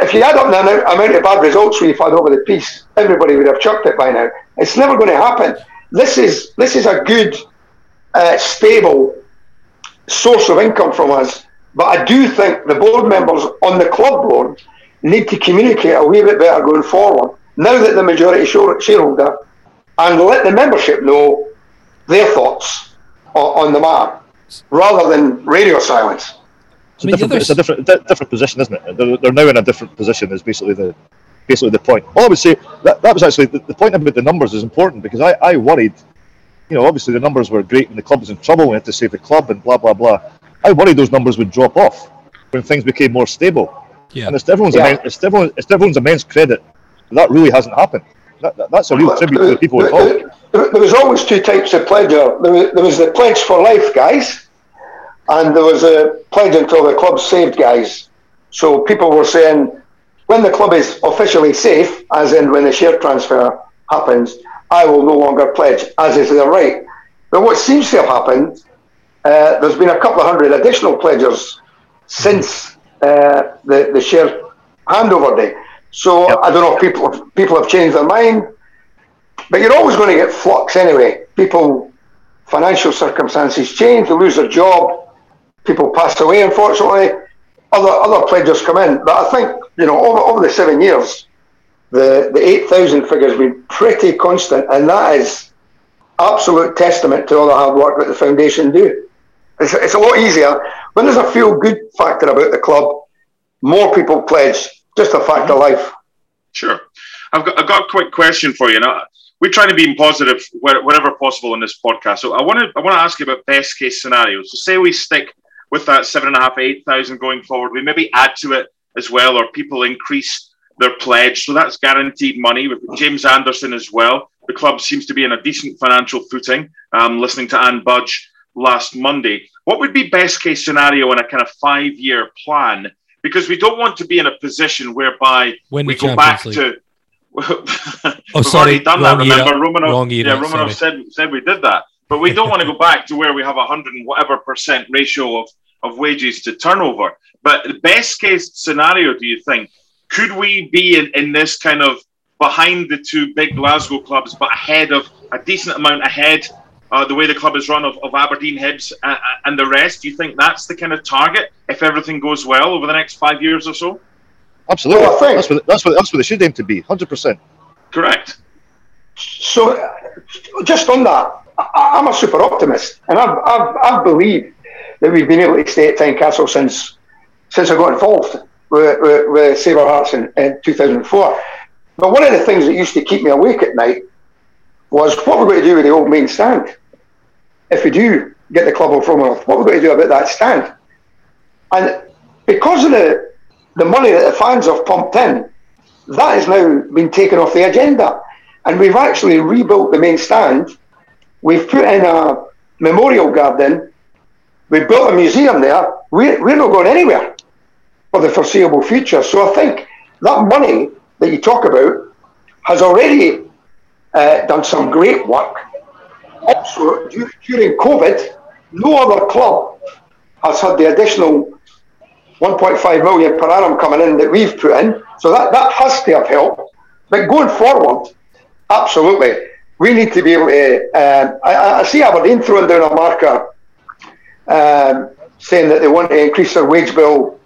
if you add up the amount of bad results we've had over the piece, everybody would have chucked it by now. It's never going to happen. This is this is a good, uh, stable source of income from us. But I do think the board members on the club board need to communicate a wee bit better going forward. Now that the majority shareholder, and let the membership know their thoughts on, on the matter, rather than radio silence. It's, I mean, a, different, it's a different, different position, isn't it? They're, they're, now in a different position. Is basically the basically the point. All I would say that, that was actually the, the point about the numbers is important because I, I worried. You know, obviously the numbers were great when the club was in trouble. We had to save the club and blah blah blah. I worried those numbers would drop off when things became more stable. Yeah. And it's everyone's yeah. immense, it's everyone, it's everyone's immense credit that really hasn't happened. That, that, that's a real tribute to the people involved. There, there was always two types of pledge. There was, there was the pledge for life guys, and there was a pledge until the club's saved guys. So people were saying, when the club is officially safe, as in when the share transfer happens, I will no longer pledge, as is their right. But what seems to have happened, uh, there's been a couple of hundred additional pledgers since uh, the, the share handover day. So yep. I don't know if people people have changed their mind, but you're always going to get flux anyway. People, financial circumstances change, they lose their job, people pass away, unfortunately. Other other pledges come in, but I think you know over, over the seven years, the the eight thousand figure has been pretty constant, and that is absolute testament to all the hard work that the foundation do. It's, it's a lot easier when there's a feel good factor about the club. More people pledge just a fact of life. Sure. I've got, I've got a quick question for you. Now, we're trying to be positive wherever possible in this podcast. So I want to I want to ask you about best case scenarios. So say we stick with that seven and a half, eight thousand going forward. We maybe add to it as well, or people increase their pledge. So that's guaranteed money with James Anderson as well. The club seems to be in a decent financial footing. Um, listening to Anne Budge last Monday, what would be best case scenario in a kind of five year plan because we don't want to be in a position whereby Win we go back League. to. oh, sorry, done that. Remember, Romanov, Wrong era, yeah, Romanov said said we did that, but we don't want to go back to where we have a hundred and whatever percent ratio of of wages to turnover. But the best case scenario, do you think, could we be in, in this kind of behind the two big Glasgow clubs, but ahead of a decent amount ahead uh, the way the club is run of, of Aberdeen, Hibs, uh, and the rest? Do you think that's the kind of target if everything goes well over the next five years or so? Absolutely. Well, that's, what, that's, what, that's what they should aim to be, 100%. Correct. So, just on that, I, am a super optimist, and I've, I've, I've believed that we've been able to stay at Tynecastle since since I got involved with, with, with Save Our Hearts in, in 2004. But one of the things that used to keep me awake at night was what we're going to do with the old main stand if we do get the club of Romanov, what we're going to do about that stand. And because of the, the money that the fans have pumped in, that has now been taken off the agenda. And we've actually rebuilt the main stand. We've put in a memorial garden. We've built a museum there. We're, we're not going anywhere for the foreseeable future. So I think that money that you talk about has already uh, done some great work also, during COVID, no other club has had the additional 1.5 million per annum coming in that we've put in. So that, that has to have helped. But going forward, absolutely, we need to be able to. Um, I, I, see Aberdeen throwing down a marker um, saying that they want to increase their wage bill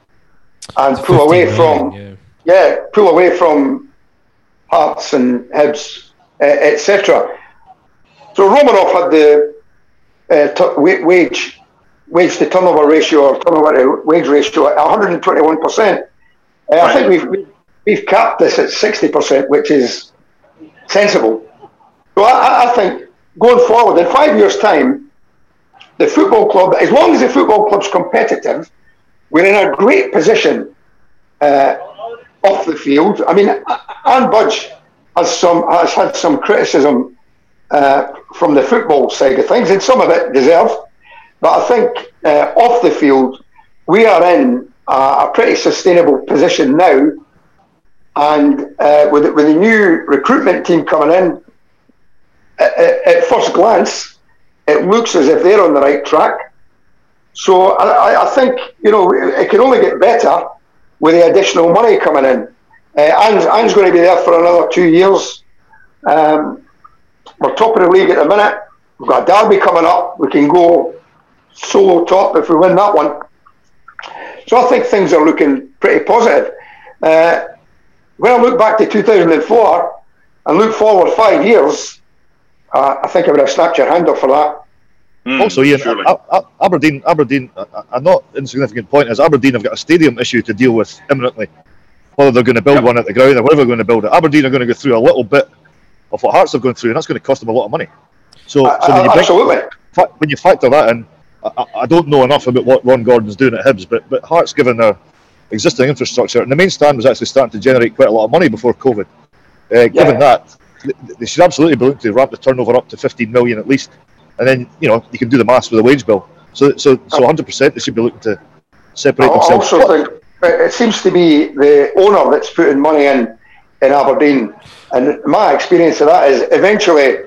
and pull away million, from yeah. yeah. pull away from Hearts and Hibs, etc. So Romanov had the uh, t- wage wage to turnover ratio or turnover to wage ratio at 121 percent. Uh, I think we've we've capped this at 60 percent, which is sensible. So I, I think going forward in five years' time, the football club, as long as the football club's competitive, we're in a great position uh, off the field. I mean, Anne Budge has some has had some criticism uh, from the football side of things, and some of it deserved. But I think uh, off the field, we are in a, a pretty sustainable position now. And uh, with, with the new recruitment team coming in, at, at, first glance, it looks as if they're on the right track. So I, I think you know it can only get better with the additional money coming in. Uh, Anne's, Anne's going to be there for another two years. Um, we're top of the league at the minute. We've got a derby coming up. We can go solo top if we win that one. So I think things are looking pretty positive. Uh, when I look back to 2004 and look forward five years, uh, I think I would have snapped your hand off for that. Mm, also, Ian, Aberdeen, Aberdeen, a not insignificant point is Aberdeen have got a stadium issue to deal with imminently. Whether they're going to build yep. one at the ground or whatever they're going to build it, Aberdeen are going to go through a little bit of what Hearts have gone through, and that's going to cost them a lot of money. So, uh, so when, you absolutely. Bring, when you factor that in, I, I, don't know enough about what Ron Gordon's doing at Hibs, but but Hearts, given their existing infrastructure, and the main stand was actually starting to generate quite a lot of money before COVID. Uh, yeah. Given that, they should absolutely be looking to ramp the turnover up to 15 million at least, and then you know you can do the maths with a wage bill. So so so 100 percent they should be looking to separate I themselves. Also think it seems to be the owner that's putting money in in Aberdeen. And my experience of that is eventually,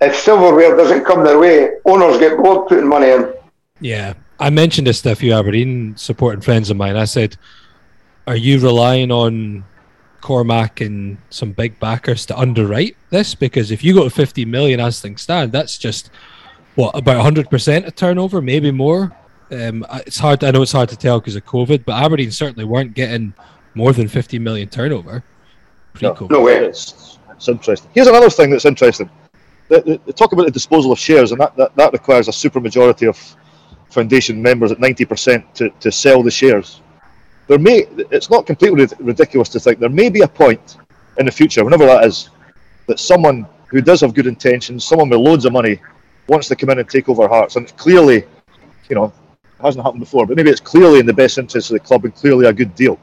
if silverware doesn't come their way, owners get bored putting money in. Yeah. I mentioned this to a few Aberdeen supporting friends of mine. I said, Are you relying on Cormack and some big backers to underwrite this? Because if you go to 50 million as things stand, that's just what about 100% of turnover, maybe more. Um, it's hard. I know it's hard to tell because of COVID, but Aberdeen certainly weren't getting more than 50 million turnover. No, no way. It's, it's interesting. Here's another thing that's interesting. They, they, talk about the disposal of shares, and that, that, that requires a supermajority of foundation members at 90% to, to sell the shares. There may, it's not completely ridiculous to think there may be a point in the future, whenever that is, that someone who does have good intentions, someone with loads of money, wants to come in and take over Hearts, and clearly, you know, hasn't happened before, but maybe it's clearly in the best interest of the club and clearly a good deal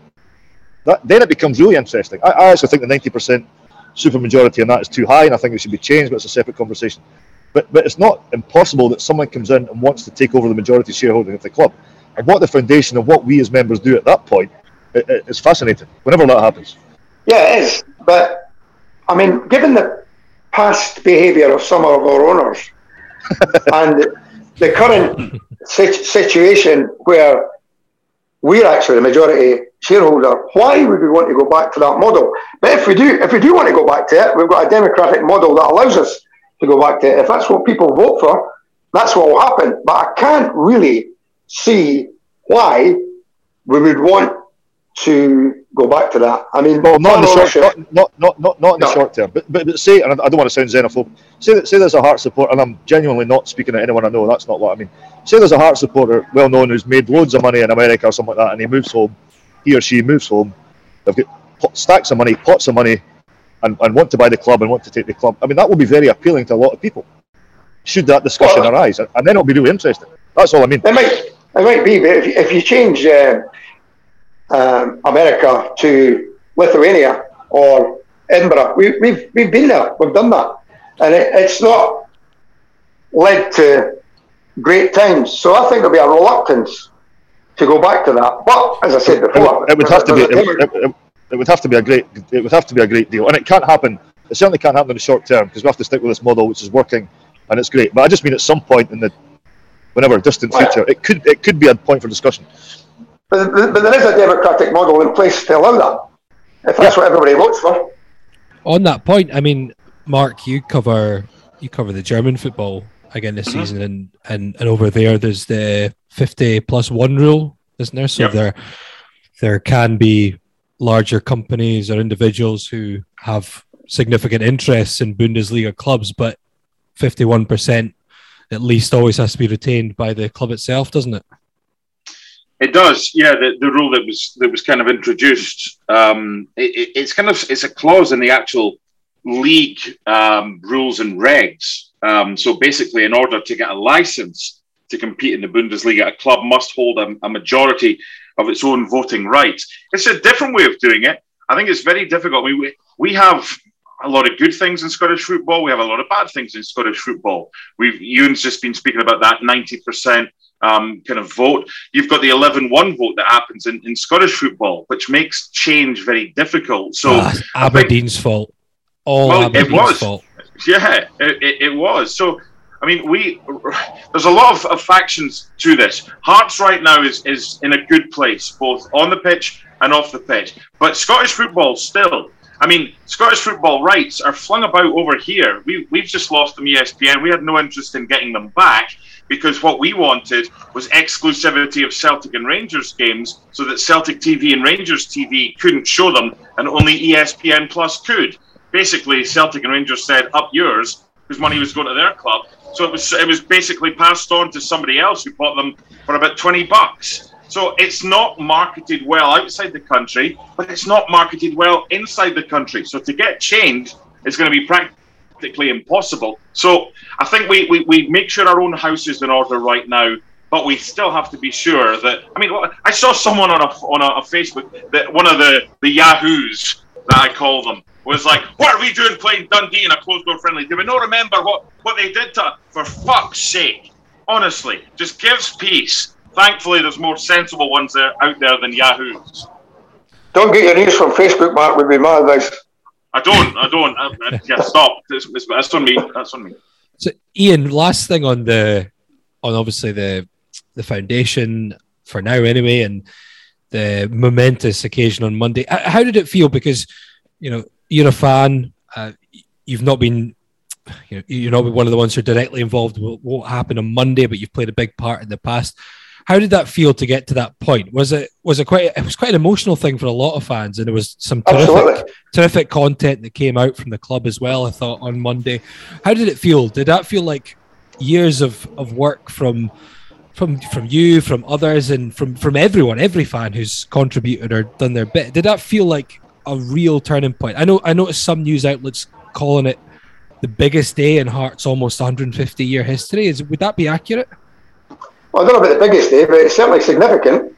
that, then it becomes really interesting. I, I actually think the 90% supermajority on that is too high, and I think it should be changed, but it's a separate conversation. But, but it's not impossible that someone comes in and wants to take over the majority shareholding of the club. And what the foundation of what we as members do at that point is fascinating, whenever that happens. Yeah, it is. But, I mean, given the past behaviour of some of our owners and the current situation where we're actually the majority shareholder. Why would we want to go back to that model? But if we do, if we do want to go back to it, we've got a democratic model that allows us to go back to it. If that's what people vote for, that's what will happen. But I can't really see why we would want to go back to that. I mean, well, not in the short, not, not, not, not, in the short term. But, but, but say, and I don't want to sound xenophobe. Say that, say there's a heart supporter, and I'm genuinely not speaking to anyone I know. That's not what I mean. Say there's a heart supporter, well known, who's made loads of money in America or something like that, and he moves home. He or she moves home. They've got stacks of money, pots of money, and, and want to buy the club and want to take the club. I mean, that will be very appealing to a lot of people. Should that discussion well, arise, and then it'll be really interesting. That's all I mean. It might, it might be, but if, if you change. Uh, um, America to Lithuania or Edinburgh. We, we've, we've been there, we've done that. And it, it's not led to great times. So I think there'll be a reluctance to go back to that. But as I said before, it, it would have to be. It, it, it, would have to be a great. It would have to be a great deal, and it can't happen. It certainly can't happen in the short term because we have to stick with this model, which is working, and it's great. But I just mean at some point in the, whenever distant future, it could it could be a point for discussion. But, but there is a democratic model in place to allow that. if that's what everybody votes for. On that point, I mean, Mark, you cover you cover the German football again this Mhm. season, and, and and over there, there's the fifty plus one rule, isn't there? So Yep. there there can be larger companies or individuals who have significant interests in Bundesliga clubs, but fifty one percent at least always has to be retained by the club itself, doesn't it? It does, yeah. The, the rule that was that was kind of introduced, um, it, it- it's kind of it's a clause in the actual league um, rules and regs. Um, so basically, in order to get a license to compete in the Bundesliga, a club must hold a, a majority of its own voting rights. It's a different way of doing it. I think it's very difficult. We we, we have a lot of good things in Scottish football. We have a lot of bad things in Scottish football. We've Ewan's just been speaking about that ninety percent um, kind of vote. You've got the 11 1 vote that happens in, in Scottish football, which makes change very difficult. So, Ah, Aberdeen's fault. All Well, it was. fault. yeah, it, it, it was. So, I mean, we there's a lot of, of factions to this. Hearts right now is, is in a good place, both on the pitch and off the pitch. But Scottish football still. I mean, Scottish football rights are flung about over here. We, we've just lost them ESPN. We had no interest in getting them back because what we wanted was exclusivity of Celtic and Rangers games so that Celtic TV and Rangers TV couldn't show them and only ESPN Plus could. Basically, Celtic and Rangers said, up yours, because money was going to their club. So it was it was basically passed on to somebody else who bought them for about 20 bucks. So it's not marketed well outside the country, but it's not marketed well inside the country. So to get change is going to be practically impossible. So I think we, we, we make sure our own house is in order right now, but we still have to be sure that. I mean, I saw someone on a on a, a Facebook that one of the the yahoos that I call them was like, "What are we doing playing Dundee in a closed door friendly? Do we not remember what what they did to? For fuck's sake, honestly, just gives peace." Thankfully, there's more sensible ones there out there than yahoos. Don't get your news from Facebook, Mark, would be my advice. I don't. I don't. I, I, yeah, stop. That's, that's- that's on me. That's on me. So, Ian, last thing on the on obviously the the foundation for now anyway, and the momentous occasion on Monday. How did it feel? Because you know you're a fan. Uh, you've not been. You know, you're not one of the ones who are directly involved with what happened on Monday, but you've played a big part in the past. How did that feel to get to that point? Was it was it quite it was quite an emotional thing for a lot of fans, and there was some terrific Absolutely. terrific content that came out from the club as well. I thought on Monday. How did it feel? Did that feel like years of, of work from from from you, from others, and from from everyone, every fan who's contributed or done their bit? Did that feel like a real turning point? I know I noticed some news outlets calling it the biggest day in Hearts' almost 150 year history. Is would that be accurate? Well, I don't know about the biggest day, but it's certainly significant.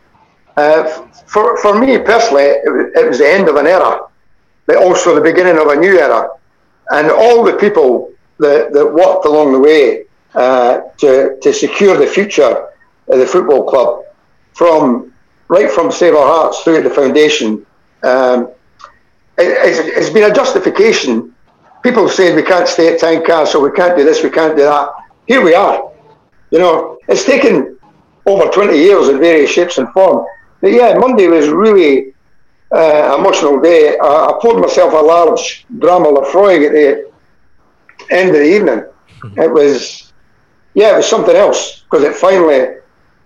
Uh, for, for me personally, it was, the end of an era, but also the beginning of a new era. And all the people that, that worked along the way uh, to, to secure the future of the football club, from right from Save Our Hearts through to the foundation, um, it, it's, it's been a justification. People say we can't stay at Tynecastle, we can't do this, we can't do that. Here we are. You know, it's taken over 20 years in various shapes and form. But yeah, Monday was really uh, emotional day. I, I poured myself a large drama Laphroaig at the end of the evening. It was, yeah, it was something else because it finally,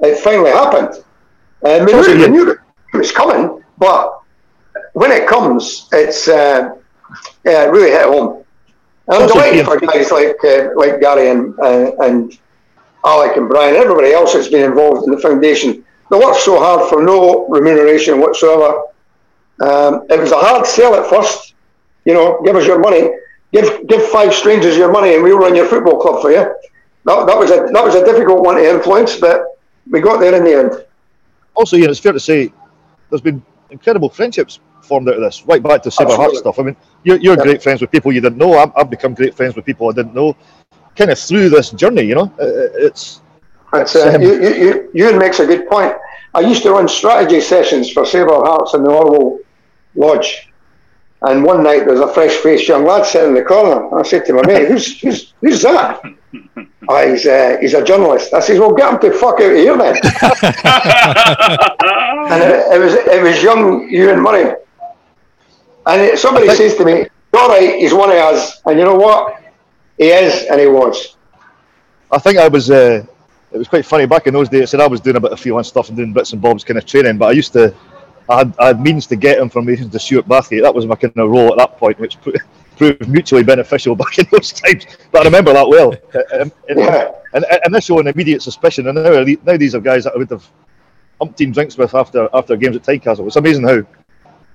it finally happened. And we knew, we knew it was coming, but when it comes, it's uh, yeah, it really hit home. I'm delighted for guys like uh, like Gary and uh, and Alec and Brian, everybody else that's been involved in the foundation. They worked so hard for no remuneration whatsoever. Um, it was a hard sell at first. You know, give us your money, give give five strangers your money, and we'll run your football club for you. That, that was a that was a difficult one to influence, but we got there in the end. Also, Ian, it's fair to say there's been incredible friendships formed out of this, right back to Save Our Heart stuff. I mean, you're, you're Yeah. great friends with people you didn't know. I've, I've become great friends with people I didn't know, kind of through this journey. You know, Uh, uh, it's It's, uh, Um, you, you, you, Ewan makes a good point. I used to run strategy sessions for Save Our Hearts in the Orwell Lodge. And one night there was a fresh faced young lad sitting in the corner. I said to my mate, who's, who's, who's that? oh, he's, uh, he's a journalist. I says, well, get him to fuck out of here then. and it, it was it was young Ewan Murray. And somebody think, says to me, "All right, he's one of us," and you know what? He is, and he was. I think I was. Uh, it was quite funny back in those days. I said I was doing a bit of freelance stuff and doing bits and bobs kind of training, but I used to. I had, I had means to get information to Stuart Bathgate. That was my kind of role at that point, which proved mutually beneficial back in those times. But I remember that well. Um, and, yeah. and, and initial and immediate suspicion. And now, now these are guys that I would have umpteen drinks with after after games at Tynecastle. It's amazing how you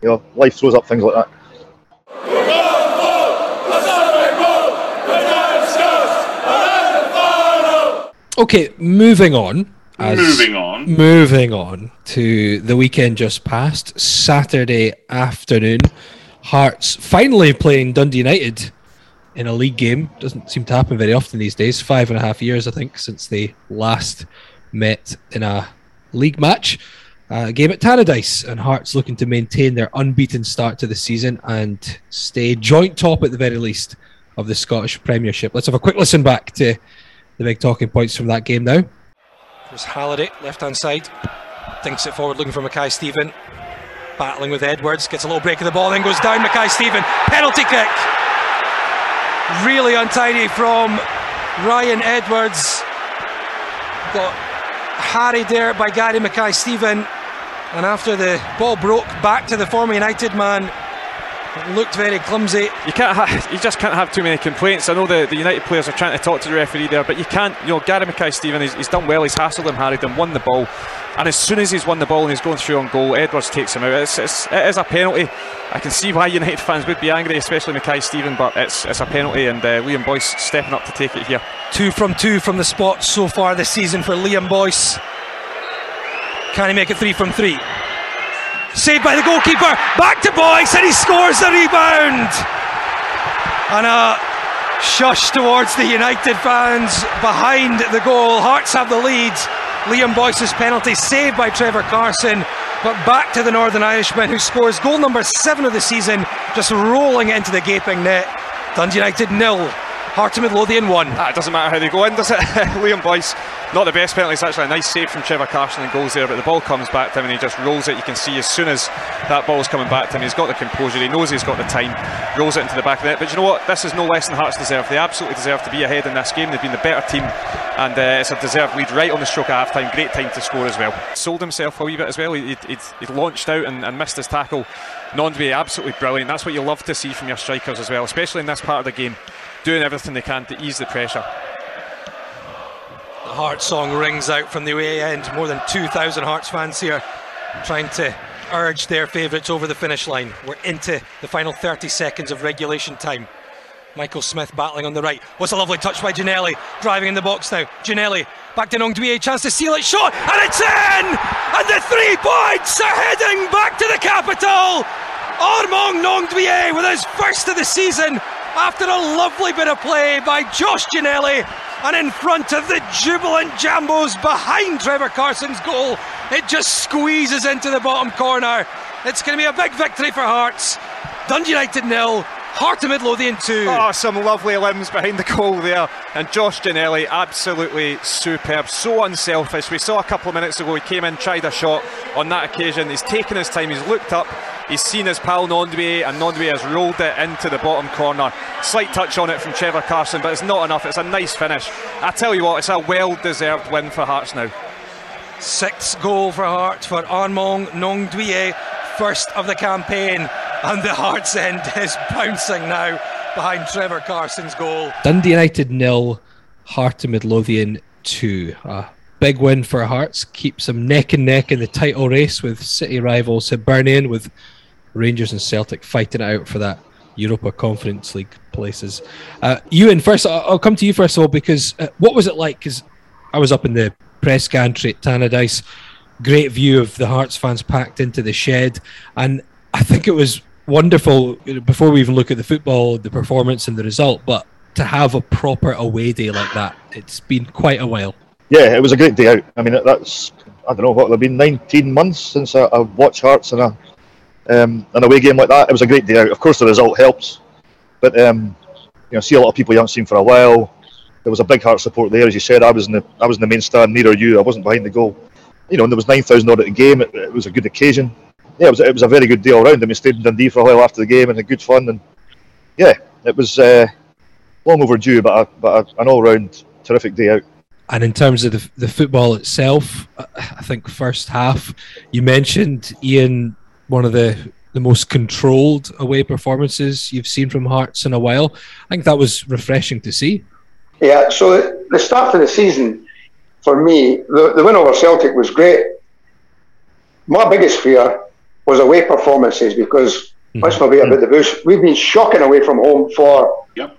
know life throws up things like that. Okay, moving on. moving on. Moving on to the weekend just passed. Saturday afternoon. Hearts finally playing Dundee United in a league game. Doesn't seem to happen very often these days. Five and a half years, I think, since they last met in a league match. Uh, game at Tannadice, and Hearts looking to maintain their unbeaten start to the season and stay joint top at the very least of the Scottish Premiership. Let's have a quick listen back to the big talking points from that game now. There's Halliday, left hand side, thinks it forward, looking for Mackay-Steven. Battling with Edwards, gets a little break of the ball, then goes down. Mackay-Steven, penalty kick. Really untidy from Ryan Edwards. Got harried there by Gary Mackay-Steven. And after the ball broke back to the former United man, it looked very clumsy. You can't. Ha- you just can't have too many complaints. I know the, the United players are trying to talk to the referee there, but you can't. You know, Gary Mackay-Steven, he's, he's done well. He's hassled him, harried him, won the ball, and as soon as he's won the ball and he's going through on goal, Edwards takes him out. It's, it's it is a penalty. I can see why United fans would be angry, especially Mackay-Steven, but it's it's a penalty, and uh, Liam Boyce stepping up to take it here. Two from two from the spot so far this season for Liam Boyce. Can he make it three from three? Saved by the goalkeeper. Back to Boyce and he scores the rebound. And a shush towards the United fans behind the goal. Hearts have the lead. Liam Boyce's penalty saved by Trevor Carson. But back to the Northern Irishman who scores goal number seven of the season, just rolling into the gaping net. Dundee United nil, Heart of Midlothian one. Ah, it doesn't matter how they go in, does it? Liam Boyce, not the best penalty. It's actually a nice save from Trevor Carson and goals there, but the ball comes back to him and he just rolls it. You can see as soon as that ball's coming back to him, he's got the composure, he knows he's got the time, rolls it into the back of net. But you know what? This is no less than Hearts deserve. They absolutely deserve to be ahead in this game. They've been the better team, and uh, it's a deserved lead right on the stroke of half time. Great time to score as well. Sold himself a wee bit as well. He, he, he launched out and, and missed his tackle. Nondwe absolutely brilliant. That's what you love to see from your strikers as well, especially in this part of the game doing everything they can to ease the pressure. The Hearts song rings out from the away end. More than 2,000 Hearts fans here trying to urge their favourites over the finish line. We're into the final 30 seconds of regulation time. Michael Smith battling on the right. What's a lovely touch by Ginnelly. Driving in the box now. Ginnelly back to Gnanduillet. Chance to seal it. Shot. And it's in! And the three points are heading back to the capital. Armand Gnanduillet with his first of the season after a lovely bit of play by Josh Ginnelly. And in front of the jubilant Jambos behind Trevor Carson's goal, it just squeezes into the bottom corner. It's going to be a big victory for Hearts. Dundee United nil, Heart of Midlothian 2. Oh, some lovely limbs behind the goal there. And Josh Ginnelly, absolutely superb. So unselfish. We saw a couple of minutes ago he came in, tried a shot on that occasion. He's taken his time, he's looked up, he's seen his pal Gnanduillet, and Gnanduillet has rolled it into the bottom corner. Slight touch on it from Trevor Carson, but it's not enough. It's a nice finish. I tell you what, it's a well deserved win for Hearts now. Sixth goal for Hearts for Armand Gnanduillet, first of the campaign and the Hearts end is bouncing now behind Trevor Carson's goal. Dundee United nil, Heart of Midlothian two. A big win for Hearts, keeps them neck and neck in the title race with city rivals Hibernian, with Rangers and Celtic fighting it out for that Europa Conference League places. Uh, Ewan, first, I'll come to you first of all because uh, what was it like? Because I was up in the press gantry at Tannadice, great view of the Hearts fans packed into the shed, and I think it was wonderful before we even look at the football, the performance, and the result. But to have a proper away day like that, it's been quite a while. Yeah, it was a great day out. I mean, that's I don't know what it's been 19 months since I, have watched Hearts in a um, an away game like that. It was a great day out. Of course, the result helps, but um, you know, see a lot of people you haven't seen for a while. There was a big heart support there, as you said. I was in the I was in the main stand, neither you. I wasn't behind the goal. You know, and there was 9,000 odd at the game. It, it was a good occasion. yeah, it was it was a very good day all round. I mean, stayed in Dundee for a while after the game and a good fun, and yeah, it was uh, long overdue, but a, but a, an all round terrific day out. And in terms of the, the football itself, I think first half, you mentioned Ian, one of the the most controlled away performances you've seen from Hearts in a while. I think that was refreshing to see. Yeah, so the start of the season for me, the, the win over Celtic was great. My biggest fear was away performances because mm-hmm. let's not be about the bush. We've been shocking away from home for yep.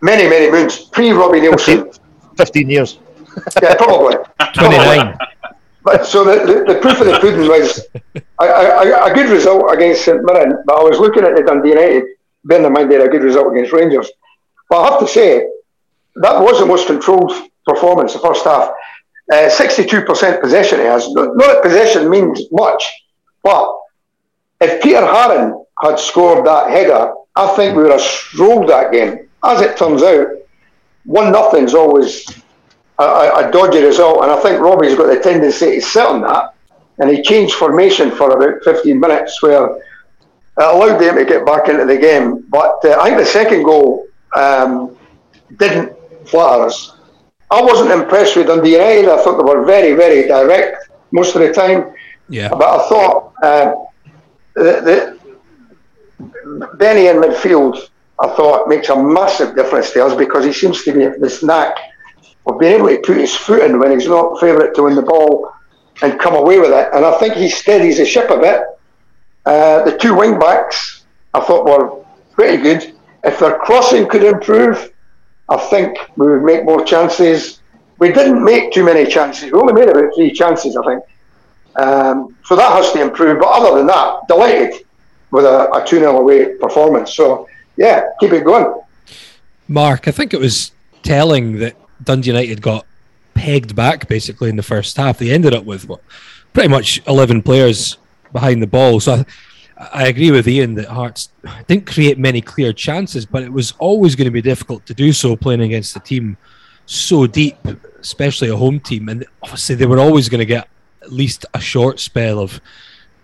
many, many moons. Pre Robbie Neilson. 15, 15 years. Yeah, probably. 29. But so the, the, the, proof of the pudding was a, a, a, good result against St Mirren. But I was looking at the Dundee United, bearing in mind they had a good result against Rangers. But I have to say, that was the most controlled performance the first half. Uh, 62% possession he has. Not that possession means much, but if Peter Haring had scored that header, I think we would have strolled that game. As it turns out, one nothing is always a, a, dodgy result, and I think Robbie's got the tendency to sit on that. And he changed formation for about 15 minutes, where it allowed them to get back into the game. But uh, I think the second goal um, didn't flatter us. I wasn't impressed with Dundee United. I thought they were very, very direct most of the time. Yeah. But I thought uh, the, the Benny in midfield, I thought makes a massive difference to us because he seems to be this knack of being able to put his foot in when he's not favourite to win the ball and come away with it. And I think he steadies the ship a bit. Uh, the two wing backs I thought were pretty good. If their crossing could improve, I think we would make more chances. We didn't make too many chances. We only made about three chances, I think. Um, so that has to improve. But other than that, delighted with a, a 2 0 away performance. So, yeah, keep it going. Mark, I think it was telling that Dundee United got pegged back basically in the first half. They ended up with what, pretty much 11 players behind the ball. So I, I agree with Ian that Hearts didn't create many clear chances, but it was always going to be difficult to do so playing against a team so deep, especially a home team. And obviously, they were always going to get at least a short spell of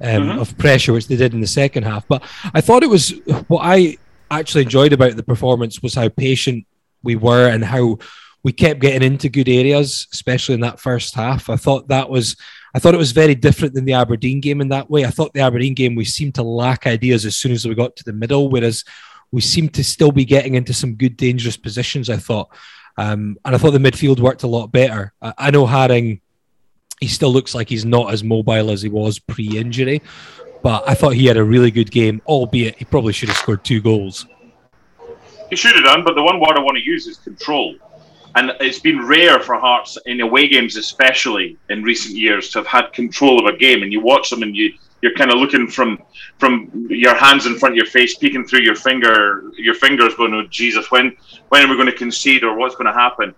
um, mm-hmm. of pressure, which they did in the second half. But I thought it was what I actually enjoyed about the performance was how patient we were and how we kept getting into good areas, especially in that first half. I thought that was, I thought it was very different than the Aberdeen game in that way. I thought the Aberdeen game we seemed to lack ideas as soon as we got to the middle, whereas we seemed to still be getting into some good dangerous positions. I thought, um, and I thought the midfield worked a lot better. I, I know Haring, he still looks like he's not as mobile as he was pre-injury, but I thought he had a really good game, albeit he probably should have scored two goals. He should have done, but the one word I want to use is control. And it's been rare for Hearts in away games, especially in recent years, to have had control of a game. And you watch them, and you you're kind of looking from from your hands in front of your face, peeking through your finger, your fingers, going, "Oh Jesus, when when are we going to concede, or what's going to happen?"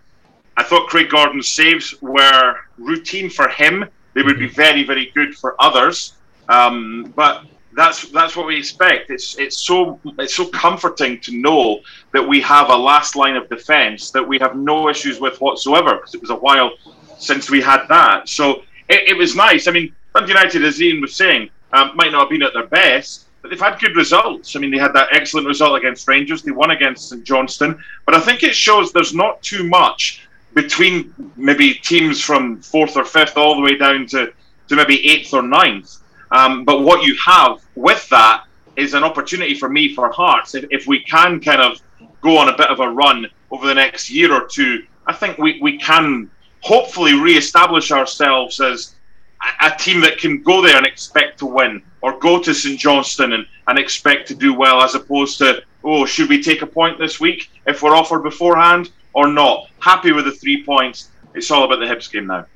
I thought Craig Gordon's saves were routine for him. They would be very, very good for others. Um, but that's that's what we expect. It's it's so it's so comforting to know that we have a last line of defence that we have no issues with whatsoever because it was a while since we had that. So it, it was nice. I mean, Dundee United, as Ian was saying, um, might not have been at their best, but they've had good results. I mean, they had that excellent result against Rangers. They won against St Johnstone, but I think it shows there's not too much between maybe teams from fourth or fifth all the way down to to maybe eighth or ninth um, but what you have with that is an opportunity for me for Hearts. If, if we can kind of go on a bit of a run over the next year or two, I think we, we can hopefully re-establish ourselves as a, a team that can go there and expect to win, or go to St Johnstone and, and expect to do well, as opposed to oh, should we take a point this week if we're offered beforehand or not? Happy with the three points. It's all about the Hibs game now.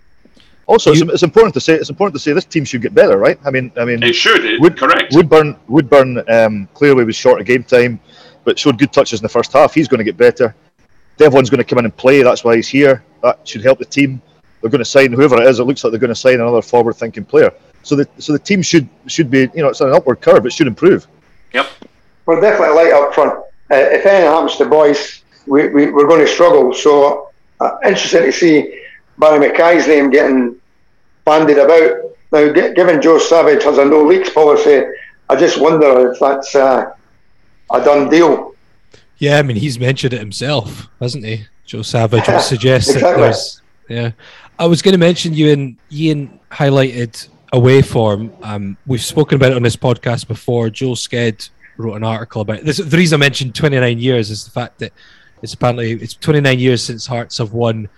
Also, you, it's, it's, important to say it's important to say this team should get better, right? I mean, I mean, it should. It, Wood, correct. Woodburn, Woodburn, um, clearly was short of game time, but showed good touches in the first half. He's going to get better. Devlin's going to come in and play. That's why he's here. That should help the team. They're going to sign whoever it is. It looks like they're going to sign another forward-thinking player. So the so the team should should be you know it's an upward curve. It should improve. Yep. We're definitely light up front. Uh, if anything happens to boys, we, we we're going to struggle. So uh, interesting to see Barry McKay's name getting bandied about. Now, given Joe Savage has a no leaks policy, I just wonder if that's uh, a done deal. Yeah, I mean, he's mentioned it himself, hasn't he? Joe Savage would suggest exactly. that there's. Yeah. I was going to mention you and Ian highlighted away form. Um, we've spoken about it on this podcast before. Joel Sked wrote an article about this. The reason I mentioned 29 years is the fact that it's apparently it's 29 years since Hearts have won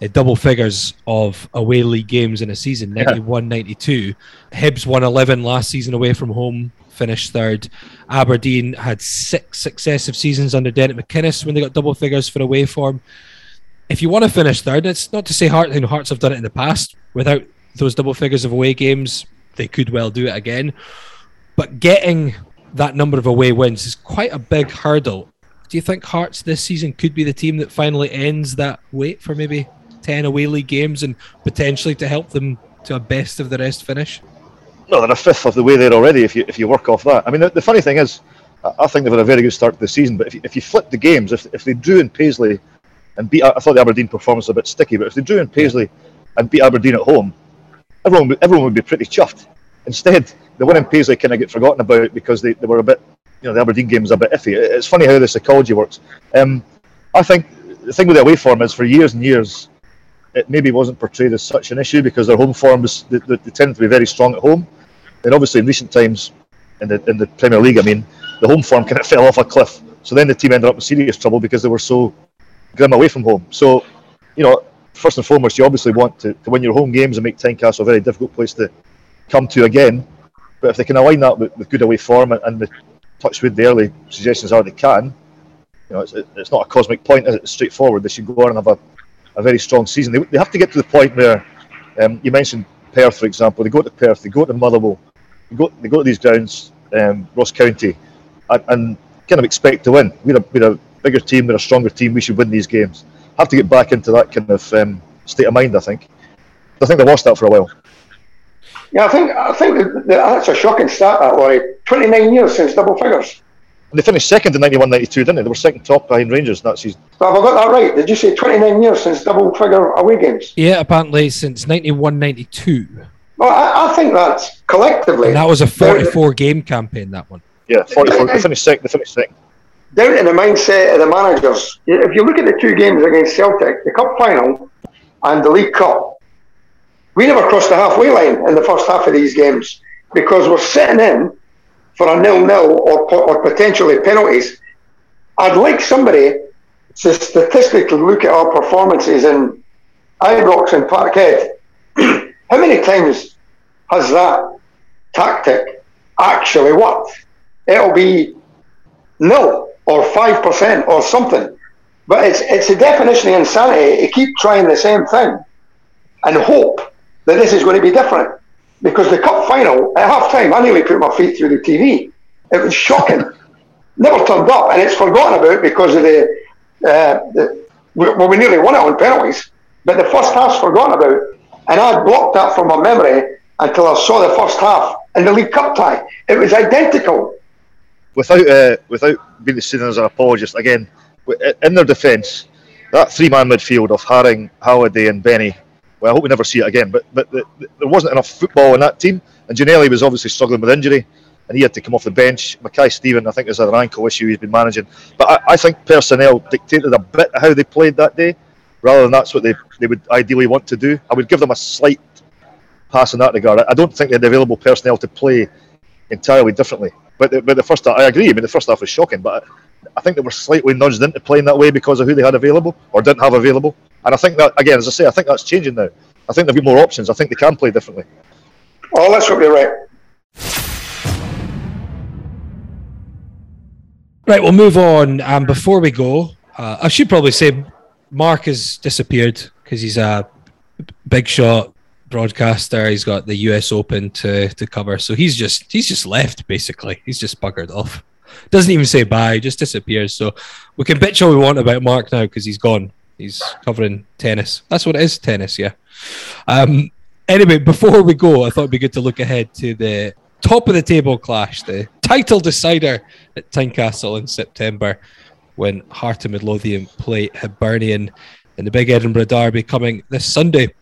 double figures of away league games in a season 91 92 hibs won 11 last season away from home finished third. Aberdeen had six successive seasons under Derek McInnes when they got double figures for away form. If you want to finish third it's not to say Heart, you know, hearts have done it in the past. Without those double figures of away games they could well do it again. But getting that number of away wins is quite a big hurdle. Do you think Hearts this season could be the team that finally ends that wait for maybe 10 away league games and potentially to help them to a best of the rest finish? No, they're a fifth of the way there already if you if you work off that. I mean, the, the funny thing is, I think they've had a very good start to the season, but if you, if you flip the games, if, if they drew in Paisley and beat, I thought the Aberdeen performance was a bit sticky, but if they drew in Paisley and beat Aberdeen at home, everyone, everyone would be pretty chuffed. Instead, the win in Paisley kind of get forgotten about because they, they were a bit, you know, the Aberdeen game was a bit iffy. It's funny how the psychology works. Um, I think the thing with the away form is for years and years, it maybe wasn't portrayed as such an issue because their home forms they, they, they tend to be very strong at home. And obviously, in recent times, in the in the Premier League, I mean, the home form kind of fell off a cliff. So then the team ended up in serious trouble because they were so grim away from home. So, you know, first and foremost, you obviously want to, to win your home games and make Tynecastle a very difficult place to come to again. But if they can align that with, with good away form and, and the touch with the early suggestions are they can, you know, it's, it's not a cosmic point? It's straightforward. They should go on and have a, a very strong season. They, they have to get to the point where um, you mentioned Perth, for example. They go to Perth, they go to Motherwell, they go, they go to these grounds, um, Ross County, and, and kind of expect to win. We're a, we're a bigger team, we're a stronger team, we should win these games. Have to get back into that kind of um, state of mind, I think. I think they lost that for a while. Yeah, I think I think that, that- that's a shocking stat. That Laurie. Twenty nine years since double figures. And they finished second in 91 92, didn't they? They were second top behind Rangers that season. But have I got that right? Did you say twenty nine years since double figure away games? Yeah, apparently since 91 92. Well, I, I think that's collectively. And that was a 44 game campaign, that one. Yeah, 44. They finished second. They finished second. down in the mindset of the managers. If you look at the two games against Celtic, the cup final and the League Cup, we never crossed the halfway line in the first half of these games because we're sitting in for a nil-nil or, or potentially penalties. I'd like somebody to statistically look at our performances in Ibrox and Parkhead. How many times has that tactic actually worked? It'll be nil or five percent or something. But it's it's the definition of insanity to keep trying the same thing and hope that this is going to be different. Because the cup final at half time, I nearly put my feet through the TV. It was shocking. Never turned up, and it's forgotten about because of the, uh, the well, we nearly won it on penalties. But the first half's forgotten about, and I blocked that from my memory until I saw the first half in the League Cup tie. It was identical. without uh, without being seen as an apologist again, in their defence, that three man midfield of Haring, Halliday, and Benny. Well, I hope we never see it again. But but the, the- there wasn't enough football in that team, and Ginnelly was obviously struggling with injury, and he had to come off the bench. Mackay-Steven, I think, is an ankle issue he's been managing. But I, I think personnel dictated a bit how they played that day, rather than that's what they they would ideally want to do. I would give them a slight pass in that regard. I, I don't think they had available personnel to play entirely differently. But the, but the first half, I agree. I mean, the first half was shocking, but I think they were slightly nudged into playing that way because of who they had available or didn't have available. And I think that again, as I say, I think that's changing now. I think they've got more options. I think they can play differently. Oh, let's hope you're right. Right, we'll move on. Um, before we go, uh, I should probably say Mark has disappeared because he's a big shot broadcaster. He's got the US Open to, to cover, so he's just he's just left basically. He's just buggered off. Doesn't even say bye, just disappears. So we can bitch all we want about Mark now because he's gone. He's covering tennis. That's what it is, tennis. Yeah. Um, anyway, before we go, I thought it'd be good to look ahead to the top of the table clash, the title decider at Tynecastle in September when Heart of Midlothian play Hibernian in the Big Edinburgh Derby coming this Sunday.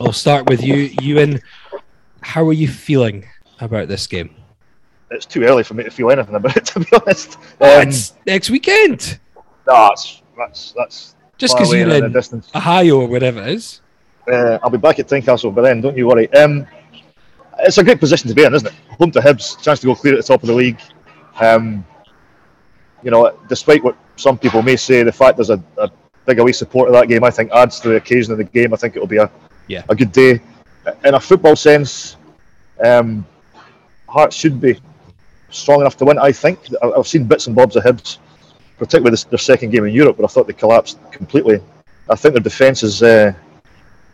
I'll start with you, Ewan. how are you feeling about this game? It's too early for me to feel anything about it, to be honest. Oh, Um, it's next weekend. no, that's that's that's Just because you're in in distance. Ohio or whatever it is. Uh, I'll be back at Tynecastle by then, don't you worry. Um, it's a great position to be in, isn't it? Home to Hibs, chance to go clear at the top of the league. Um, you know, despite what some people may say, the fact there's a, a big away support of that game, I think adds to the occasion of the game. I think it'll be a Yeah. a good day. In a football sense, um, Hearts should be strong enough to win. I think I've seen bits and bobs of Hibs, particularly their second game in Europe, but I thought they collapsed completely. I think their defence is uh,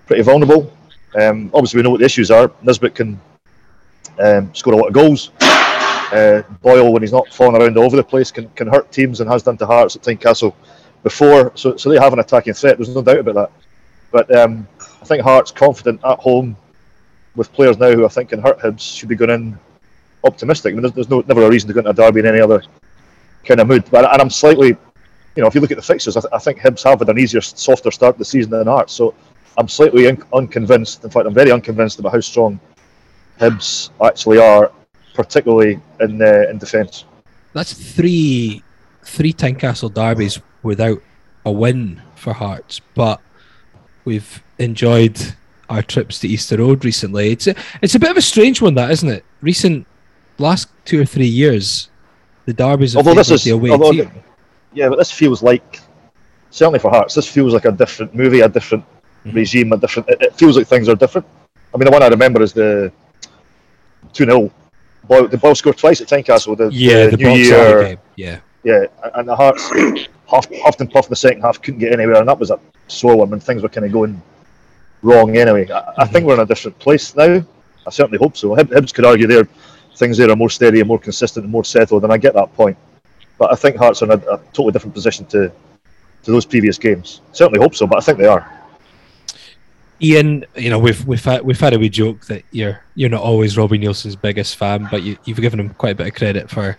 pretty vulnerable. Um, obviously, we know what the issues are. Nisbet can um, score a lot of goals. Uh, Boyle, when he's not falling around all over the place, can, can hurt teams and has done to Hearts at Tynecastle before. So, so they have an attacking threat. There's no doubt about that. But um, I think Hearts confident at home with players now who I think can hurt Hibs should be going in optimistic. I mean, there's, there's no never a reason to go into a derby in any other kind of mood. But and I'm slightly, you know, if you look at the fixtures, I, th- I think Hibs have had an easier, softer start to the season than Hearts. So I'm slightly un- unconvinced. In fact, I'm very unconvinced about how strong Hibs actually are, particularly in uh, in defence. That's three three Tynecastle derbies without a win for Hearts, but we've enjoyed our trips to Easter Road recently. It's a, it's a bit of a strange one, that isn't it? Recent last two or three years, the derbies Although this is, the away although, team. yeah, but this feels like certainly for Hearts, this feels like a different movie, a different Mm-hmm. regime, a different. It, it feels like things are different. I mean, the one I remember is the two 0 Boyle, the ball scored twice at Tynecastle. The, Yeah, the New Year, game. Yeah, yeah, and the Hearts half, half and puff in the second half couldn't get anywhere, and that was a sore one when things were kind of going wrong anyway. I, I think we're in a different place now. I certainly hope so. Hib- Hibs could argue there things there are more steady and more consistent and more settled, and I get that point. But I think Hearts are in a, a totally different position to to those previous games. Certainly hope so, but I think they are. Ian, you know we've we've had, we've had a wee joke that you're you're not always Robbie Neilson's biggest fan, but you, you've given him quite a bit of credit for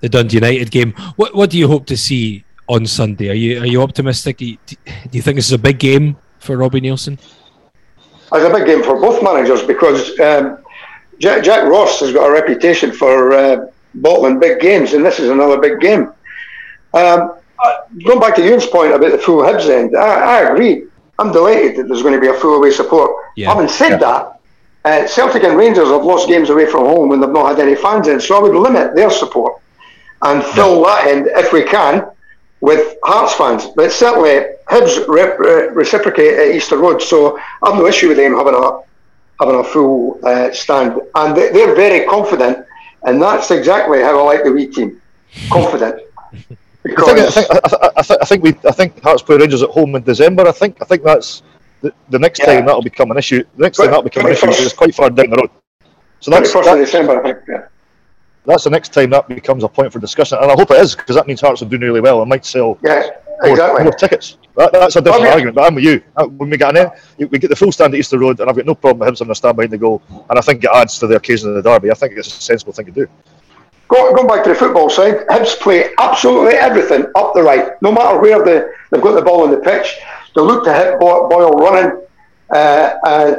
the Dundee United game. What what do you hope to see on Sunday? Are you are you optimistic? Do you, do you think this is a big game for Robbie Nielsen? It's a big game for both managers because um, Jack, Jack Ross has got a reputation for uh, bottling big games, and this is another big game. Um, uh, going back to Ewan's point about the full Hibs end, I, I agree. I'm delighted that there's going to be a full away support. Yeah. Having said that, uh, Celtic and Rangers have lost games away from home when they've not had any fans in, so I would limit their support and fill that end if we can with Hearts fans. But certainly, Hibs rep, reciprocate at Easter Road, so I've no issue with them having a having a full uh, stand, and they, they're very confident, and that's exactly how I like the wee team, confident. I think, I Because think, I, I, I think, I think we, I think Hearts play Rangers at home in December. I think, I think that's the, the next Yeah. time that'll become an issue. The next time that'll become an issue is quite far down the road. So that's 21st of that, December, I think. Yeah. that's the next time that becomes a point for discussion, and I hope it is because that means Hearts are doing really well and might sell Yeah, exactly. more tickets. That, that's a different argument, but I'm with you. Uh, When we get an end, we get the full stand at Easter Road, and I've got no problem with him having a stand behind the goal, and I think it adds to the occasion of the derby. I think it's a sensible thing to do. Go, going back to the football side, Hibs play absolutely everything up the right. No matter where the, they've got the ball on the pitch, they look to hit Boyle running uh, uh,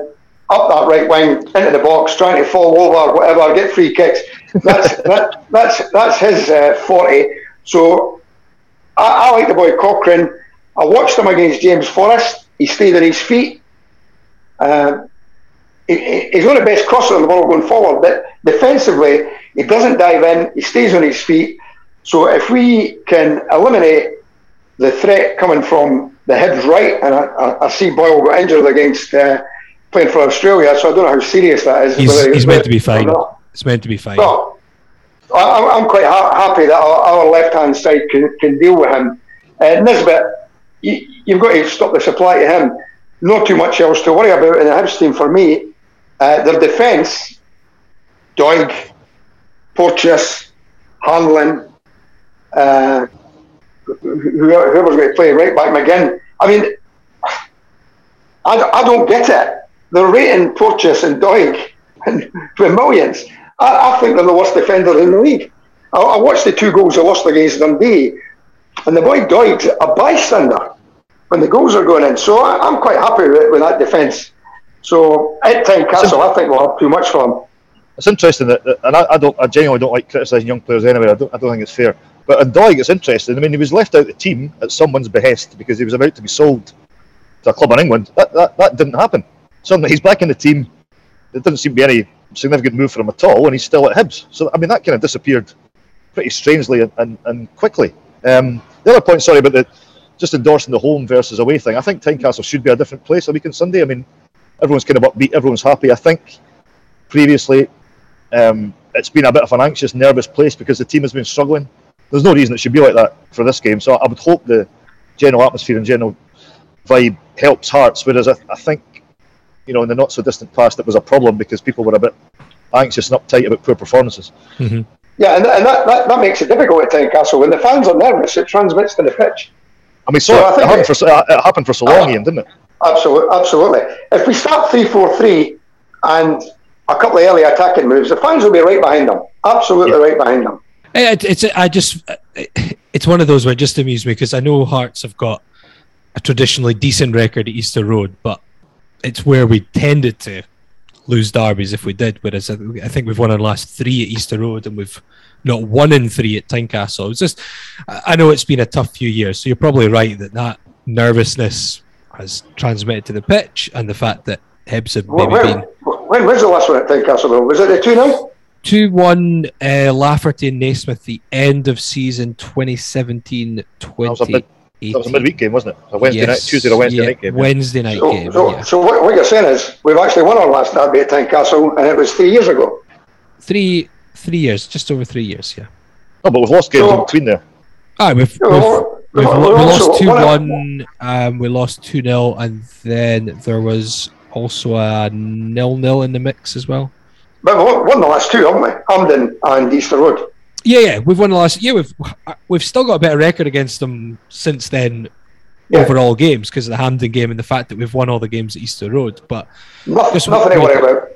up that right wing into the box, trying to fall over, whatever, get free kicks. That's that, that's that's his uh, forte. So I, I like the boy Cochrane. I watched him against James Forrest. He stayed on his feet. Um, he- he- he's not the best crosser in the world going forward, but defensively, he doesn't dive in, he stays on his feet. So if we can eliminate the threat coming from the Hibs right, and I, I, I see Boyle got injured against uh, playing for Australia, so I don't know how serious that is. He's, he's meant to be fine. It's meant to be fine. I, I'm- I'm quite ha- happy that our, our left-hand side can, can deal with him. Uh, Nisbet, you, you've got to stop the supply to him. Not too much else to worry about in the Hibs team for me. Uh, their defence, Doig, Porteous, Hanlon, uh, who- whoever's going to play right back McGinn. I mean, I, I don't get it. They're rating Porteous and Doig for millions. I, I think they're the worst defender in the league. I, I watched the two goals they lost against Dundee, and the boy Doig's a bystander when the goals are going in. So I, I'm quite happy with, with that defence. So at Tynecastle, I think we'll have too much for him. It's interesting that, that and I, I, don't, I genuinely don't like criticising young players anyway. I don't, I don't think it's fair. But in Doig, it's interesting. I mean, he was left out of the team at someone's behest because he was about to be sold to a club in England. That, that, that didn't happen. Suddenly, he's back in the team. There doesn't seem to be any significant move for him at all, and he's still at Hibs. So, I mean, that kind of disappeared pretty strangely and, and, and quickly. Um, the other point, sorry, about the just endorsing the home versus away thing. I think Tynecastle should be a different place a week on Sunday. I mean, everyone's kind of upbeat, everyone's happy. I think previously um, it's been a bit of an anxious, nervous place because the team has been struggling. There's no reason it should be like that for this game. So I would hope the general atmosphere and general vibe helps Hearts. Whereas I, I think, you know, in the not so distant past, it was a problem because people were a bit anxious and uptight about poor performances. Mm-hmm. Yeah, and, and that, that, that, makes it difficult at Tynecastle. When the fans are nervous, it transmits to the pitch. I mean, so, so it, happened it, for, it happened for so long, uh, Ian, didn't it? Absolutely, absolutely. If we start three four three and a couple of early attacking moves, the fans will be right behind them. Absolutely yeah. right behind them. It, it's I just it's one of those where it just amused me because I know Hearts have got a traditionally decent record at Easter Road, but it's where we tended to lose derbies if we did. Whereas I think we've won our last three at Easter Road and we've not one in three at Tynecastle. It's just I know it's been a tough few years, so you're probably right that that nervousness has transmitted to the pitch, and the fact that Hibs have maybe when, been. When was the last one at Tynecastle? Was it the two 0 2 1 uh, Lafferty and Naismith, the end of season 2017 20. That was a midweek game, wasn't it? A Wednesday yes, night, Tuesday or Wednesday yeah, night game. Wednesday night so, game. So, yeah. so what, what, you're saying is we've actually won our last derby at Tynecastle, and it was three years ago. Three, three years, just over three years, yeah. Oh, but we've lost games so, in between there. Ah, we've, we've, we've, we lost two one, um, we lost two 0 and then there was also a nil nil in the mix as well. But we've won the last two, haven't we? Hampden and Easter Road. Yeah, yeah, we've won the last. Yeah, we've we've still got a better record against them since then. Yeah. Overall games because of the Hampden game and the fact that we've won all the games at Easter Road, but nothing, nothing to worry about.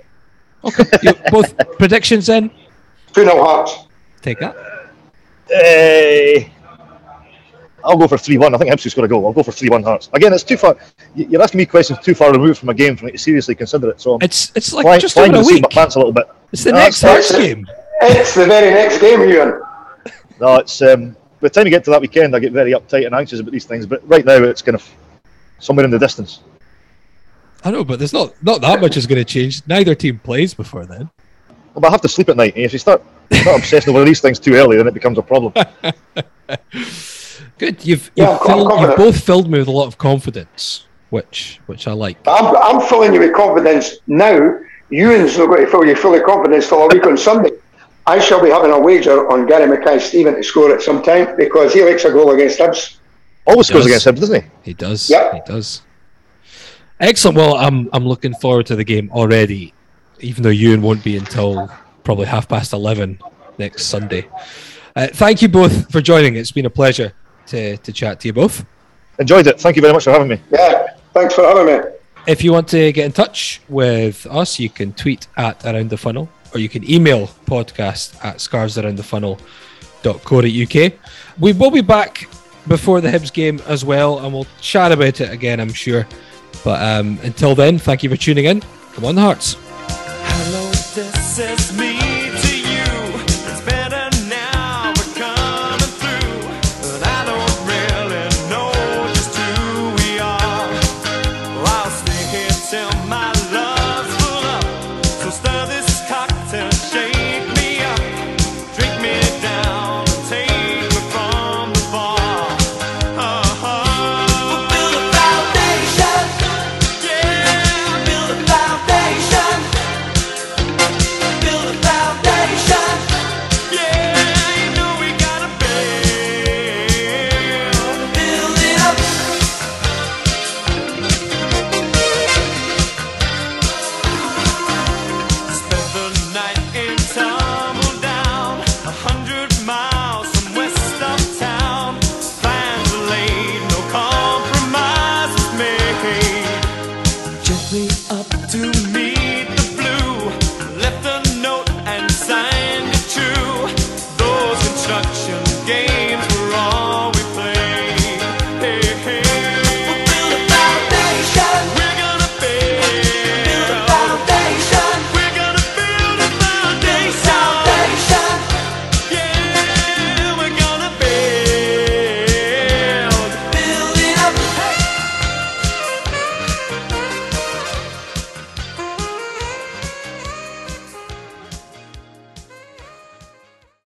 Okay, both predictions then. Two 0 Hearts. Take that. Hey. I'll go for 3 1. I think Hibs got to go. I'll go for 3 1 Hearts. Again, it's too far. You're asking me questions too far removed from a game for me to seriously consider it. So it's it's like flying, just over a week. pants a little bit. It's the no, next Hearts game. It's the very next game, Ewan. No, it's um, by the time you get to that weekend, I get very uptight and anxious about these things. But right now, it's kind of somewhere in the distance. I know, but there's not not that much is going to change. Neither team plays before then. Well, but I have to sleep at night. If you start, start obsessing over these things too early, then it becomes a problem. Good. You've, yeah, you've, filled, you've, both filled me with a lot of confidence, which which I like. I'm, I'm filling you with confidence now. Ewan's not going to fill you full of confidence till a week on Sunday. I shall be having a wager on Gary Mackay-Steven to score at some time because he likes a goal against Hibs. Always scores against Hibs, doesn't he? He does. Yeah, he does. Excellent. Well, I'm I'm looking forward to the game already, even though Ewan won't be until probably half past eleven next Sunday. Uh, thank you both for joining. It's been a pleasure to, to chat to you both. Enjoyed it. Thank you very much for having me. Yeah, thanks for having me. If you want to get in touch with us, you can tweet at Around the Funnel or you can email podcast at scarsaroundthefunnel.co.uk. We will be back before the Hibs game as well, and we'll chat about it again, I'm sure. But um, until then, thank you for tuning in. Come on, Hearts. Hello,